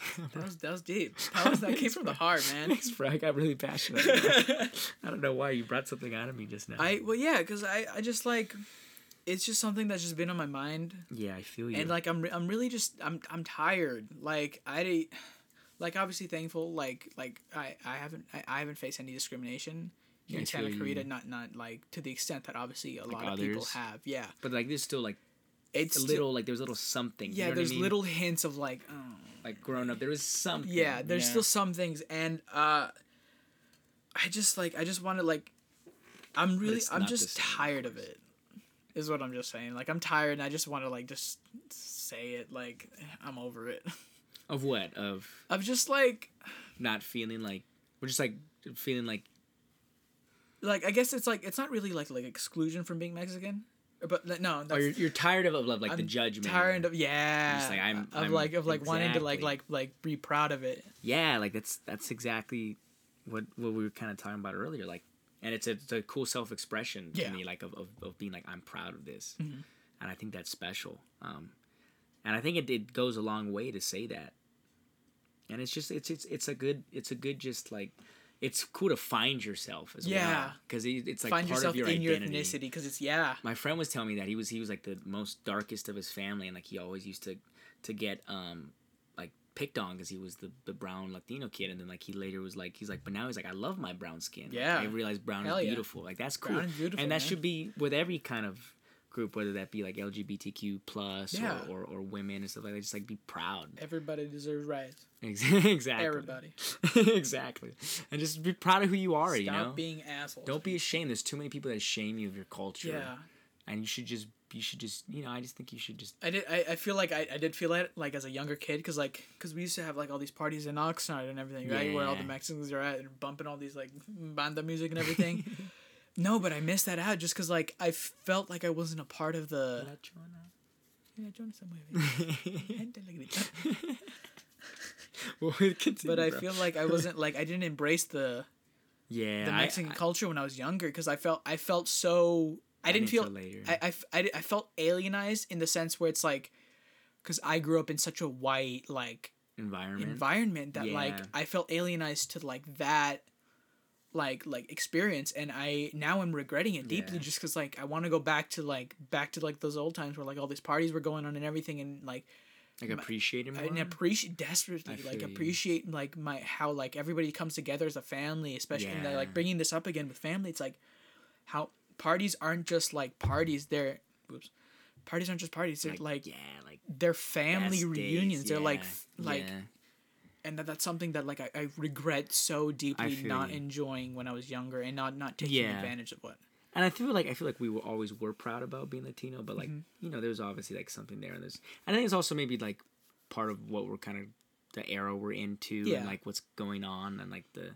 Speaker 1: That was that was deep. That was that came from the heart, man.
Speaker 2: Thanks, bro. I got really passionate. I don't know why you brought something out of me just now.
Speaker 1: I well yeah, cause I I just like, it's just something that's just been on my mind,
Speaker 2: yeah, I feel you.
Speaker 1: and like I'm re- I'm really just I'm I'm tired. Like I, like obviously thankful. Like like I I haven't I, I haven't faced any discrimination
Speaker 2: Yeah,
Speaker 1: in Santa Clarita. Not not like to the extent that obviously a lot of people have. Yeah.
Speaker 2: but like there's still like
Speaker 1: It's
Speaker 2: a
Speaker 1: still-
Speaker 2: little like there's a little something. you
Speaker 1: yeah.
Speaker 2: know what I
Speaker 1: there's
Speaker 2: mean?
Speaker 1: little hints of like. Oh.
Speaker 2: Like growing up. There was something.
Speaker 1: yeah there's
Speaker 2: know?
Speaker 1: still some things and uh i just like i just want to like i'm really i'm just tired of it is what i'm just saying like i'm tired and i just want to like just say it like i'm over it
Speaker 2: of what of
Speaker 1: i'm just like
Speaker 2: not feeling like we're just like feeling like
Speaker 1: like i guess it's like it's not really like like exclusion from being mexican but like, no that's,
Speaker 2: you're, you're tired of, of like the
Speaker 1: I'm
Speaker 2: judgment.
Speaker 1: tired of yeah
Speaker 2: just like, I'm-
Speaker 1: of
Speaker 2: I'm-
Speaker 1: like of like wanting to like like like be proud of it
Speaker 2: yeah like that's that's exactly what what we were kind of talking about earlier like and it's a, it's a cool self-expression to
Speaker 1: Yeah.
Speaker 2: me like of, of, of being like i'm proud of this
Speaker 1: Mhm.
Speaker 2: and i think that's special um and i think it, it goes a long way to say that and it's just it's it's it's a good it's a good just like it's cool to find yourself as
Speaker 1: Yeah.
Speaker 2: well because it, it's like
Speaker 1: find
Speaker 2: part
Speaker 1: yourself
Speaker 2: of your
Speaker 1: in your
Speaker 2: identity
Speaker 1: ethnicity because it's yeah
Speaker 2: my friend was telling me that he was he was like the most darkest of his family and like he always used to to get um like picked on because he was the, the brown latino kid and then like he later was like he's like but now he's like i love my brown skin Like,
Speaker 1: Yeah.
Speaker 2: i realized brown
Speaker 1: Hell
Speaker 2: is
Speaker 1: yeah.
Speaker 2: beautiful like that's cool
Speaker 1: Brown is beautiful,
Speaker 2: and that
Speaker 1: man.
Speaker 2: should be with every kind of group whether that be like lgbtq plus
Speaker 1: Yeah.
Speaker 2: or, or, or women and stuff like that just like be proud
Speaker 1: everybody deserves rights
Speaker 2: exactly
Speaker 1: everybody
Speaker 2: exactly and just be proud of who you are
Speaker 1: Stop
Speaker 2: you know
Speaker 1: being assholes.
Speaker 2: don't be ashamed there's too many people that shame you of your culture
Speaker 1: Yeah,
Speaker 2: and you should just you should just you know i just think you should just
Speaker 1: I did. I, I feel like I, I did feel it like as a younger kid because like because we used to have like all these parties in Oxnard and everything, right? Where all the Mexicans are at and bumping all these like banda music and everything. no, but I missed that out just because like I felt like I wasn't a part of the. Yeah, Jonas, I'm waving. Gente le grita.
Speaker 2: well, continue,
Speaker 1: but I
Speaker 2: bro.
Speaker 1: feel like I wasn't like I didn't embrace the
Speaker 2: yeah,
Speaker 1: the Mexican
Speaker 2: I,
Speaker 1: culture when I was younger because I felt I felt so I, didn't feel
Speaker 2: later.
Speaker 1: I, I, I I felt alienized in the sense where it's like because I grew up in such a white like
Speaker 2: environment.
Speaker 1: environment that like I felt alienized to like that like like experience and I now I'm regretting it deeply
Speaker 2: Yeah.
Speaker 1: just because like I want to go back to like back to like those old times where like all these parties were going on and everything and like
Speaker 2: like appreciate it
Speaker 1: and appreciate desperately like appreciate like my how like everybody comes together as a family especially and
Speaker 2: Yeah.
Speaker 1: like bringing this up again with family it's like how parties aren't just like parties they're oops parties aren't just parties they're like,
Speaker 2: yeah, like
Speaker 1: they're family
Speaker 2: best days,
Speaker 1: reunions they're like like. And that, that's something that like I, I regret so deeply not
Speaker 2: you.
Speaker 1: enjoying when I was younger and not not taking
Speaker 2: Yeah.
Speaker 1: advantage of what
Speaker 2: and I feel like I feel like we were always were proud about being Latino, but like
Speaker 1: Mm-hmm.
Speaker 2: you know, there's obviously like something there, and there's and I think it's also maybe like part of what we're kind of the era we're into,
Speaker 1: Yeah.
Speaker 2: and like what's going on, and like the.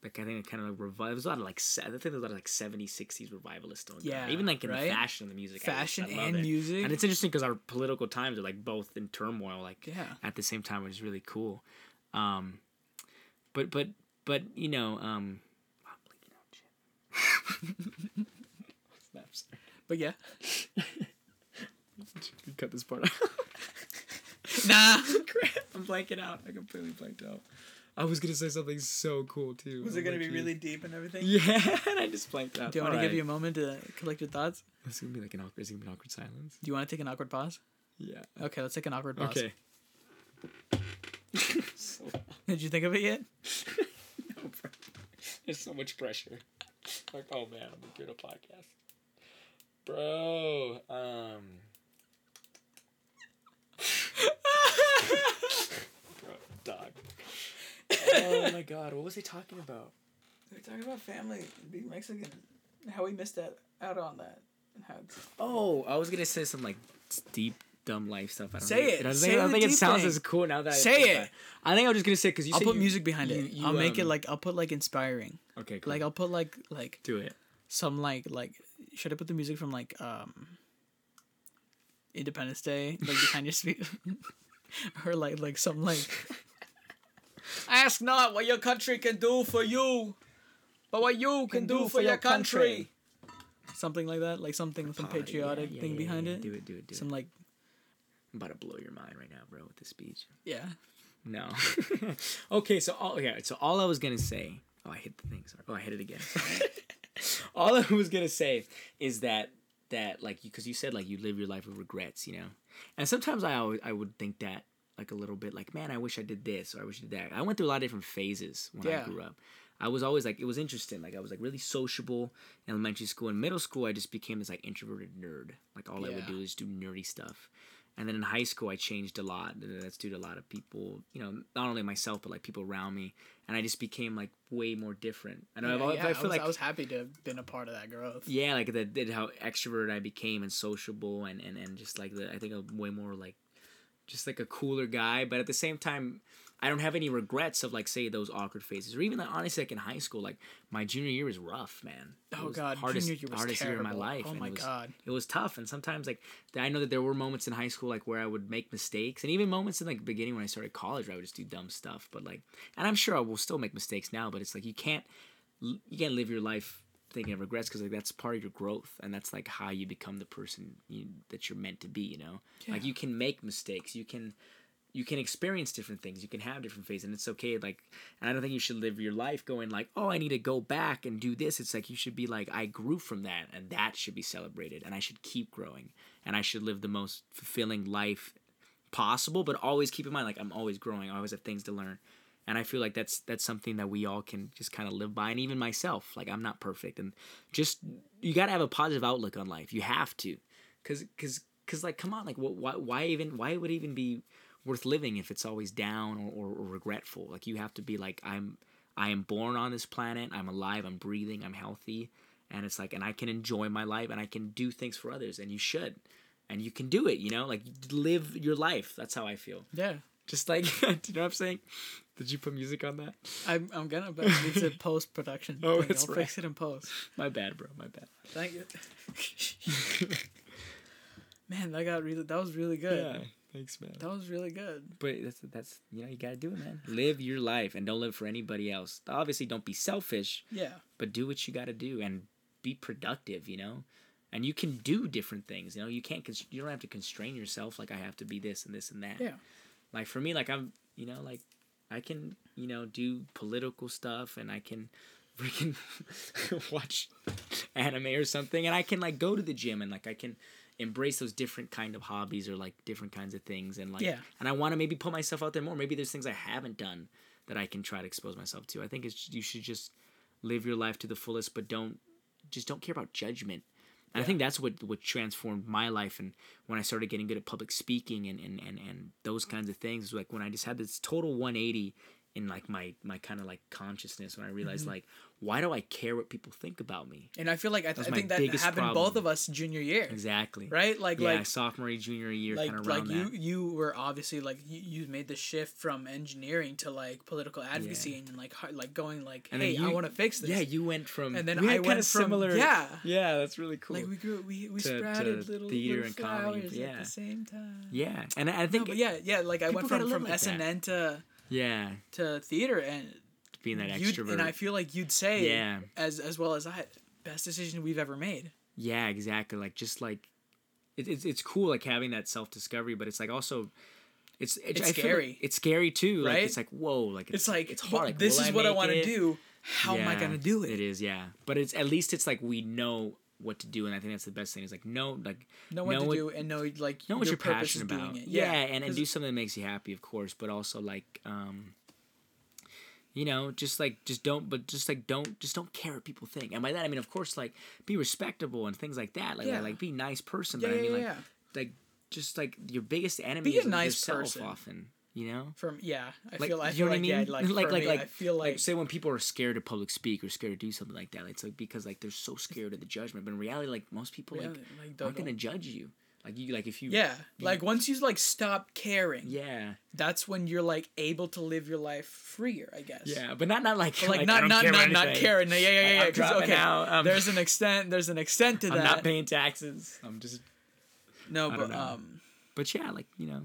Speaker 2: Like I think it kind of like revive. There's a lot of like se- I think there's a lot of like 70s, 60s revivalists going
Speaker 1: Yeah.
Speaker 2: Even like in
Speaker 1: right?
Speaker 2: the fashion and the music.
Speaker 1: Fashion
Speaker 2: I love
Speaker 1: and
Speaker 2: it.
Speaker 1: music
Speaker 2: And it's interesting because our political times are like both in turmoil, like
Speaker 1: Yeah.
Speaker 2: at the same time, which is really cool. Um, but but but you know, um, I'm blinking out shit. Snaps.
Speaker 1: but yeah
Speaker 2: Cut this part out.
Speaker 1: nah
Speaker 2: Crap, I'm blanking out. I completely blanked out. I was gonna say something so cool too.
Speaker 1: was it gonna be really deep and everything
Speaker 2: Yeah, and I just blanked out.
Speaker 1: do you want to give you a moment to collect your thoughts
Speaker 2: It's gonna be like an awkward. It's gonna be an awkward silence.
Speaker 1: do you want to take an awkward pause
Speaker 2: Yeah.
Speaker 1: okay let's take an awkward pause
Speaker 2: Okay. So,
Speaker 1: did you think of it yet
Speaker 2: no, bro. There's so much pressure. Like, oh man, I'm doing a podcast, bro. Um. bro, dog. Oh my god, what was he talking about?
Speaker 1: we're talking about family being Mexican how we missed that out on that and how
Speaker 2: Oh, I was gonna say some like deep, dumb life stuff. I don't
Speaker 1: Say
Speaker 2: think,
Speaker 1: it.
Speaker 2: I
Speaker 1: Say
Speaker 2: think, I don't think it sounds
Speaker 1: thing.
Speaker 2: as cool now that I
Speaker 1: Say it.
Speaker 2: I think I'm just gonna say because you.
Speaker 1: I'll put
Speaker 2: you-
Speaker 1: music behind
Speaker 2: you-
Speaker 1: it.
Speaker 2: you,
Speaker 1: I'll make it
Speaker 2: um,
Speaker 1: like I'll put like inspiring.
Speaker 2: Okay, cool.
Speaker 1: Like I'll put like like
Speaker 2: do it.
Speaker 1: some like like should I put the music from like um Independence Day like behind your speech or like like some like ask not what your country can do for you but what you can, do, for your country. something like that like something some
Speaker 2: Oh, yeah,
Speaker 1: patriotic
Speaker 2: yeah,
Speaker 1: thing
Speaker 2: yeah,
Speaker 1: behind it
Speaker 2: Do it. Do it. Do
Speaker 1: some
Speaker 2: it.
Speaker 1: like
Speaker 2: I'm about to blow your mind right now, bro, with this speech.
Speaker 1: yeah
Speaker 2: No. okay, so all okay, so all I was gonna say. Oh, I hit the thing. Sorry. Oh, I hit it again. all I was gonna say is that that like because you said like you live your life with regrets, you know, and sometimes I always I would think that like a little bit like man I wish I did this or I wish I did that. I went through a lot of different phases when
Speaker 1: Yeah.
Speaker 2: I grew up. I was always like it was interesting. Like I was like really sociable in elementary school. and middle school, I just became this like introverted nerd. Like all I would do is do nerdy stuff. And then in high school, I changed a lot. That's due to a lot of people, you know, not only myself but like people around me. And I just became like way more different. And
Speaker 1: yeah,
Speaker 2: I've, always-
Speaker 1: yeah,
Speaker 2: I
Speaker 1: I,
Speaker 2: feel
Speaker 1: was,
Speaker 2: like
Speaker 1: I was happy to have been a part of that growth
Speaker 2: yeah, like that did how extroverted I became and sociable and, and, and just like the I think a way more like just like a cooler guy. But at the same time, I don't have any regrets of like say those awkward phases or even like honestly like in high school, like my junior year was rough, man. It
Speaker 1: Oh, God,
Speaker 2: hardest,
Speaker 1: junior year was
Speaker 2: hardest year of my life.
Speaker 1: Oh,
Speaker 2: and
Speaker 1: my
Speaker 2: it was,
Speaker 1: God.
Speaker 2: it was tough. And sometimes like I know that there were moments in high school like where I would make mistakes, and even moments in like the beginning when I started college where I would just do dumb stuff. But like, and I'm sure I will still make mistakes now. But it's like you can't you can't live your life thinking of regrets because like that's part of your growth and that's like how you become the person you, that you're meant to be you know like you can make mistakes you can you can experience different things you can have different phases and it's okay like and i don't think you should live your life going like oh i need to go back and do this. It's like you should be like i grew from that and that should be celebrated and i should keep growing and i should live the most fulfilling life possible. But always keep in mind like i'm always growing i always have things to learn and i feel like that's that's something that we all can just kind of live by and even myself like i'm not perfect and just you got to have a positive outlook on life you have to because because because like come on like what why, why even why would it even be worth living if it's always down or, or, or regretful like you have to be like i'm i am born on this planet i'm alive i'm breathing i'm healthy and it's like and i can enjoy my life and i can do things for others and you should and you can do it you know like live your life that's how i feel
Speaker 1: yeah
Speaker 2: just like, do you know what I'm saying? Did you put music on that?
Speaker 1: I'm, I'm gonna but it's a post production
Speaker 2: Oh,
Speaker 1: thing.
Speaker 2: that's
Speaker 1: I'll
Speaker 2: right.
Speaker 1: fix it in post
Speaker 2: My bad, bro. My bad.
Speaker 1: Thank you. man, that got really. That was really good.
Speaker 2: Thanks, man.
Speaker 1: That was really good.
Speaker 2: But that's that's you know you gotta do it, man. Live your life and don't live for anybody else. Obviously, don't be selfish,
Speaker 1: Yeah.
Speaker 2: but do what you gotta do and be productive. You know, and you can do different things. You know, you can't. Cons- you don't have to constrain yourself. Like I have to be this and this and that.
Speaker 1: Yeah.
Speaker 2: Like for me, like I'm, you know, like I can, you know, do political stuff and I can freaking watch anime or something and I can like go to the gym and like I can embrace those different kind of hobbies or like different kinds of things and like
Speaker 1: Yeah.
Speaker 2: and I want to maybe put myself out there more. Maybe there's things I haven't done that I can try to expose myself to. I think it's you should just live your life to the fullest but don't just don't care about judgment. And I think that's what what transformed my life and when I started getting good at public speaking and and, and, and those kinds of things like when I just had this total 180 in like my my kind of like consciousness when I realized
Speaker 1: Mm-hmm.
Speaker 2: like why do I care what people think about me?
Speaker 1: And I feel like I, th- I think that happened
Speaker 2: problem.
Speaker 1: both of us junior year.
Speaker 2: Exactly.
Speaker 1: Right? Like
Speaker 2: yeah,
Speaker 1: like
Speaker 2: sophomore junior year
Speaker 1: like
Speaker 2: kind of
Speaker 1: like you
Speaker 2: that.
Speaker 1: you were obviously like you, you made the shift from engineering to like political advocacy and like like going like
Speaker 2: And
Speaker 1: hey
Speaker 2: you-
Speaker 1: I want to fix this.
Speaker 2: Yeah, you went from
Speaker 1: And then
Speaker 2: we
Speaker 1: I went from-
Speaker 2: similar.
Speaker 1: yeah.
Speaker 2: yeah, that's really cool.
Speaker 1: like we grew we, we
Speaker 2: To- to
Speaker 1: sprouted little,
Speaker 2: theater
Speaker 1: little
Speaker 2: and comedy, yeah.
Speaker 1: at the same time.
Speaker 2: yeah, and I I
Speaker 1: No,
Speaker 2: think
Speaker 1: but yeah, yeah. Like I went from from
Speaker 2: like.
Speaker 1: SNN to
Speaker 2: yeah,
Speaker 1: to theater and
Speaker 2: being that extrovert.
Speaker 1: and I feel like you'd say
Speaker 2: Yeah.
Speaker 1: as as well as I best decision we've ever made.
Speaker 2: Yeah, exactly. Like just like it, it's it's cool like having that self discovery, but it's like also it's
Speaker 1: It's
Speaker 2: I feel like
Speaker 1: scary.
Speaker 2: it's scary too. Like
Speaker 1: Right?
Speaker 2: it's like whoa, like
Speaker 1: It's like
Speaker 2: it's hard. Like,
Speaker 1: this is
Speaker 2: I
Speaker 1: what I want to do. How am I gonna do it?
Speaker 2: It is, yeah. But it's at least it's like we know what to do, and I think that's the best thing. Is like know like
Speaker 1: Know what
Speaker 2: know
Speaker 1: to
Speaker 2: what-
Speaker 1: do and know like
Speaker 2: know what
Speaker 1: your
Speaker 2: you're passionate about.
Speaker 1: it.
Speaker 2: Yeah,
Speaker 1: Yeah,
Speaker 2: and, and do something that makes you happy, of course, but also like um you know, just like just don't but just like don't just don't care what people think. And by that I mean of course like be respectable and things like that. Like
Speaker 1: Yeah.
Speaker 2: like be a nice person,
Speaker 1: Yeah,
Speaker 2: but I
Speaker 1: yeah,
Speaker 2: mean like
Speaker 1: yeah.
Speaker 2: like just like your biggest enemy
Speaker 1: Be a
Speaker 2: is
Speaker 1: nice
Speaker 2: yourself
Speaker 1: person.
Speaker 2: often, you know?
Speaker 1: From yeah, I
Speaker 2: Like,
Speaker 1: feel I
Speaker 2: you
Speaker 1: feel
Speaker 2: know what I mean?
Speaker 1: yeah, like
Speaker 2: like like
Speaker 1: me,
Speaker 2: like
Speaker 1: I feel like,
Speaker 2: say when people are scared to public speak or scared to do something like that, it's like because like they're so scared of the judgment. But in reality, like most people
Speaker 1: yeah,
Speaker 2: like
Speaker 1: like
Speaker 2: aren't
Speaker 1: don't,
Speaker 2: gonna judge you. Like you like if you
Speaker 1: Yeah, like once you like stop caring,
Speaker 2: yeah
Speaker 1: that's when you're like able to live your life freer, I guess.
Speaker 2: yeah, but not not like
Speaker 1: But, like,
Speaker 2: I
Speaker 1: not not not not caring. Yeah, yeah, yeah. yeah
Speaker 2: I'm
Speaker 1: 'cause, okay,
Speaker 2: out, um,
Speaker 1: there's an extent. There's an extent to
Speaker 2: I'm
Speaker 1: that.
Speaker 2: not paying taxes. I'm just
Speaker 1: no, but um,
Speaker 2: but yeah, like you know,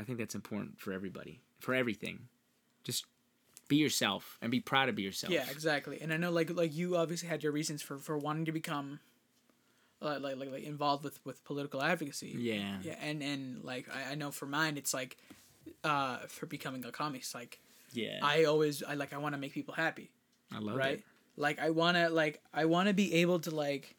Speaker 2: I think that's important for everybody for everything. Just be yourself and be proud to be yourself.
Speaker 1: yeah, exactly. And I know like like you obviously had your reasons for for wanting to become. Uh, like, like like involved with with political advocacy
Speaker 2: Yeah.
Speaker 1: yeah and and like I, I know for mine it's like uh for becoming a comics like
Speaker 2: yeah.
Speaker 1: i always i like i want to make people happy
Speaker 2: I love
Speaker 1: right
Speaker 2: it. Right.
Speaker 1: Like i want to like i want to be able to like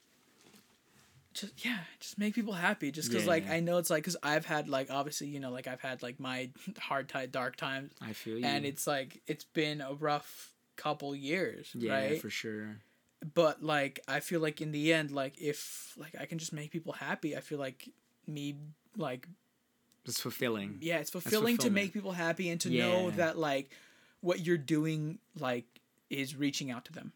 Speaker 1: just yeah just make people happy just because like
Speaker 2: Yeah.
Speaker 1: i know it's like because i've had like obviously you know like i've had like my hard time dark times
Speaker 2: I feel you.
Speaker 1: and it's like it's been a rough couple years
Speaker 2: yeah,
Speaker 1: right
Speaker 2: for sure.
Speaker 1: but like i feel like in the end like if like i can just make people happy i feel like me like
Speaker 2: It's fulfilling.
Speaker 1: yeah it's fulfilling to make people happy and to know that like what you're doing like is reaching out to them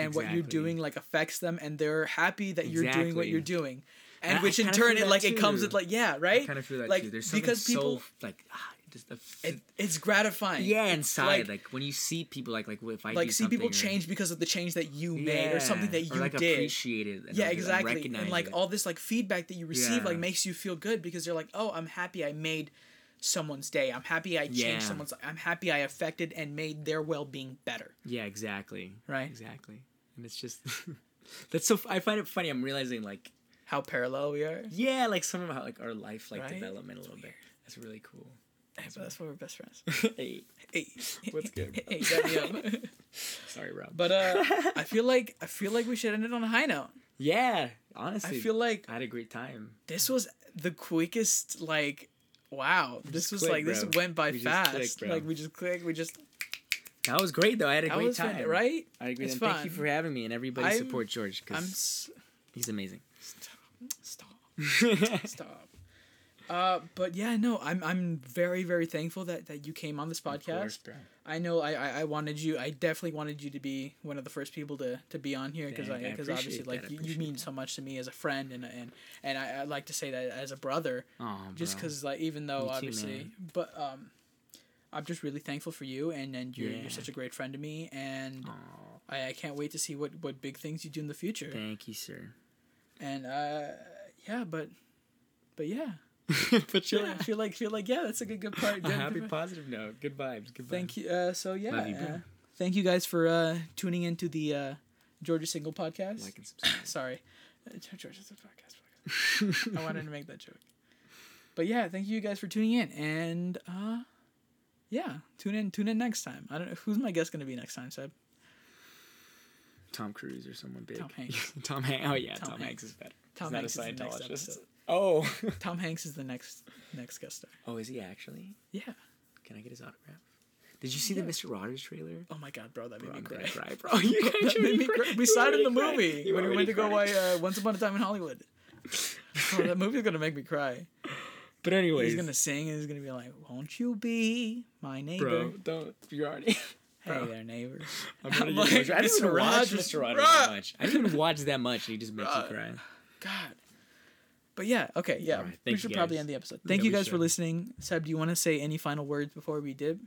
Speaker 1: and what you're doing like affects them and they're happy that you're doing what you're doing. And
Speaker 2: And I
Speaker 1: which in turn it like it comes with like yeah right?
Speaker 2: I kind of feel that
Speaker 1: like
Speaker 2: too. There's something
Speaker 1: because people
Speaker 2: so like ah, just f-
Speaker 1: it, it's gratifying.
Speaker 2: Yeah inside
Speaker 1: like-
Speaker 2: like, when you see people like like if I
Speaker 1: like see people
Speaker 2: or-
Speaker 1: change because of the change that you made or something that
Speaker 2: Yeah,
Speaker 1: you
Speaker 2: or, like,
Speaker 1: did.
Speaker 2: appreciate it and,
Speaker 1: yeah
Speaker 2: like,
Speaker 1: exactly. And like
Speaker 2: it.
Speaker 1: all this like feedback that you receive like makes you feel good because you're like oh i'm happy i made someone's day. I'm happy i changed
Speaker 2: Yeah.
Speaker 1: someone's i'm happy i affected and made their well-being better.
Speaker 2: Yeah exactly.
Speaker 1: Right.
Speaker 2: exactly and it's just that's so I find it funny I'm realizing like
Speaker 1: how parallel we are?
Speaker 2: Yeah like some of how like our life like
Speaker 1: Right?
Speaker 2: development a little bit. That's really cool.
Speaker 1: Hey, but that's why we're best friends.
Speaker 2: Hey.
Speaker 1: Hey.
Speaker 2: What's good,
Speaker 1: hey
Speaker 2: sorry Rob.
Speaker 1: But uh i feel like i feel like we should end it on a high note.
Speaker 2: Yeah honestly, i
Speaker 1: feel like
Speaker 2: I had a great time.
Speaker 1: this was the quickest like wow. This was like this went by
Speaker 2: We
Speaker 1: fast
Speaker 2: clicked, bro.
Speaker 1: like we just clicked we just
Speaker 2: that was great though. I had a
Speaker 1: that
Speaker 2: great
Speaker 1: was
Speaker 2: time.
Speaker 1: fun, right?
Speaker 2: I agree.
Speaker 1: It's
Speaker 2: and thank you for having me and everybody
Speaker 1: I'm-
Speaker 2: support George because
Speaker 1: s-
Speaker 2: he's amazing.
Speaker 1: Stop. Stop. Uh but yeah no i'm i'm very very thankful that that you came on this podcast.
Speaker 2: bro.
Speaker 1: i know I, I i wanted you i definitely wanted you to be one of the first people to to be on here because i because obviously like you, you mean
Speaker 2: that.
Speaker 1: so much to me as a friend and and and i, I like to say that as a brother
Speaker 2: Oh,
Speaker 1: just because like even though
Speaker 2: Me
Speaker 1: obviously
Speaker 2: man.
Speaker 1: but um i'm just really thankful for you and and you're,
Speaker 2: Yeah.
Speaker 1: you're such a great friend to me and I, I can't wait to see what what big things you do in the future
Speaker 2: thank you, sir.
Speaker 1: and uh yeah but but yeah
Speaker 2: but
Speaker 1: feel, feel like feel like yeah that's a good good part
Speaker 2: a
Speaker 1: good,
Speaker 2: happy
Speaker 1: good-
Speaker 2: positive note. Good vibes. Good vibes.
Speaker 1: thank you uh so yeah
Speaker 2: you,
Speaker 1: uh, thank you guys for uh tuning into the uh georgia single podcast
Speaker 2: Like and subscribe.
Speaker 1: sorry uh, georgia's a podcast, podcast. i wanted to make that joke but yeah thank you guys for tuning in and uh yeah tune in tune in next time i don't know who's my guest gonna be next time seb
Speaker 2: Tom Cruise or someone big.
Speaker 1: Tom Hanks.
Speaker 2: Tom Hanks. Oh yeah,
Speaker 1: Tom
Speaker 2: Tom,
Speaker 1: Hanks.
Speaker 2: Hanks is better.
Speaker 1: Tom
Speaker 2: He's not
Speaker 1: Hanks is
Speaker 2: a
Speaker 1: the next
Speaker 2: Scientologist. Oh.
Speaker 1: tom hanks is the next next guest star
Speaker 2: oh, is he actually?
Speaker 1: yeah
Speaker 2: Can I get his autograph? Did you see
Speaker 1: Yeah.
Speaker 2: the Mr. Rogers trailer?
Speaker 1: oh my god bro that made
Speaker 2: Bro,
Speaker 1: me cry
Speaker 2: cry, bro. You
Speaker 1: that made me
Speaker 2: cry.
Speaker 1: We saw it in the movie when we went to go watch uh, Once Upon a Time in Hollywood. Bro, that movie's gonna make me cry.
Speaker 2: But anyways,
Speaker 1: He's gonna sing and he's gonna be like, "Won't you be my neighbor?"
Speaker 2: bro, don't. You're already.
Speaker 1: hey there, neighbor.
Speaker 2: I'm
Speaker 1: I'm
Speaker 2: get
Speaker 1: like.
Speaker 2: I didn't even watch Mr. Rogers that much. I didn't even watch that much, and he just makes you cry.
Speaker 1: God. But yeah, okay, yeah.
Speaker 2: Alright,
Speaker 1: we should probably end the episode. Thank
Speaker 2: Yeah,
Speaker 1: you guys for listening. Seb, do you want to say any final words before we dip?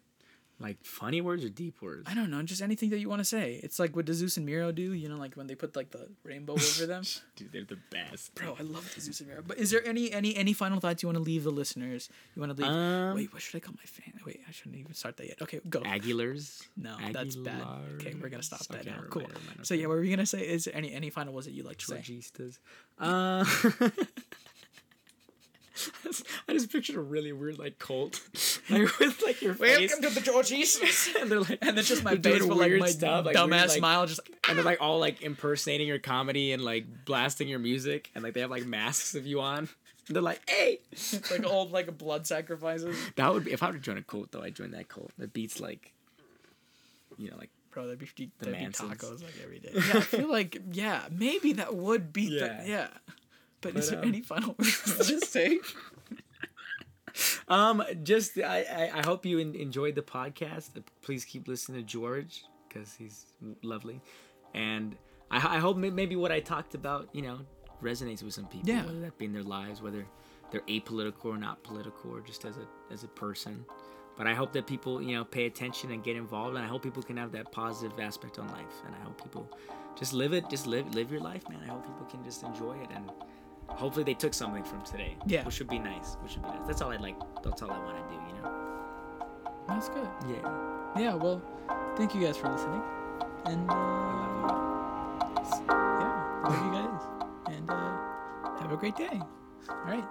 Speaker 2: Like funny words or deep words?
Speaker 1: I don't know, just anything that you want to say. It's like what does Zeus and Miro do? You know, like when they put like the rainbow over them.
Speaker 2: Dude, they're the best.
Speaker 1: Bro, I love Zeus and Miro. But is there any any any final thoughts you want to leave the listeners? You want to leave?
Speaker 2: Um,
Speaker 1: Wait, what should I call my fan? Wait, I shouldn't even start that yet. Okay, go.
Speaker 2: Aguilars.
Speaker 1: No, that's bad. Okay, we're gonna stop
Speaker 2: Aguilars.
Speaker 1: that now.
Speaker 2: never
Speaker 1: Cool.
Speaker 2: never mind,
Speaker 1: So yeah, what were you gonna say? Is there any any final words that you like to say?
Speaker 2: Georgistas. Uh, I just pictured a really weird like cult, like with like your face,
Speaker 1: to the Georgies.
Speaker 2: and they're like,
Speaker 1: and then just my
Speaker 2: they're
Speaker 1: face with like my
Speaker 2: stuff, like
Speaker 1: dumbass
Speaker 2: weird, like-
Speaker 1: smile, just
Speaker 2: and they're like all like impersonating your comedy and like blasting your music, and like they have like masks of you on. And they're like, hey,
Speaker 1: it's like old like blood sacrifices.
Speaker 2: that would be if I were to join a cult though. I'd join that cult. That beats like, you know, like
Speaker 1: Bro, that'd be
Speaker 2: The
Speaker 1: that'd be tacos like every day. Yeah, I feel like yeah, maybe that would beat
Speaker 2: Yeah.
Speaker 1: the yeah. But, is there
Speaker 2: um,
Speaker 1: any final words to just say?
Speaker 2: Um, just I, I, I hope you en- enjoyed the podcast. Please keep listening to George because he's lovely, and I, I hope maybe what I talked about, you know, resonates with some people.
Speaker 1: Yeah.
Speaker 2: Whether that be in their lives, whether they're apolitical or not political, or just as a as a person. But I hope that people, you know, pay attention and get involved, and I hope people can have that positive aspect on life, and I hope people just live it, just live live your life, man. I hope people can just enjoy it, and hopefully they took something from today.
Speaker 1: Yeah.
Speaker 2: which would be nice. Which would be nice. That's all I like. That's all I want to do. You know.
Speaker 1: That's good.
Speaker 2: Yeah.
Speaker 1: Yeah. Well, thank you guys for listening, and uh, yeah, love you guys, and uh, have a great day. All right.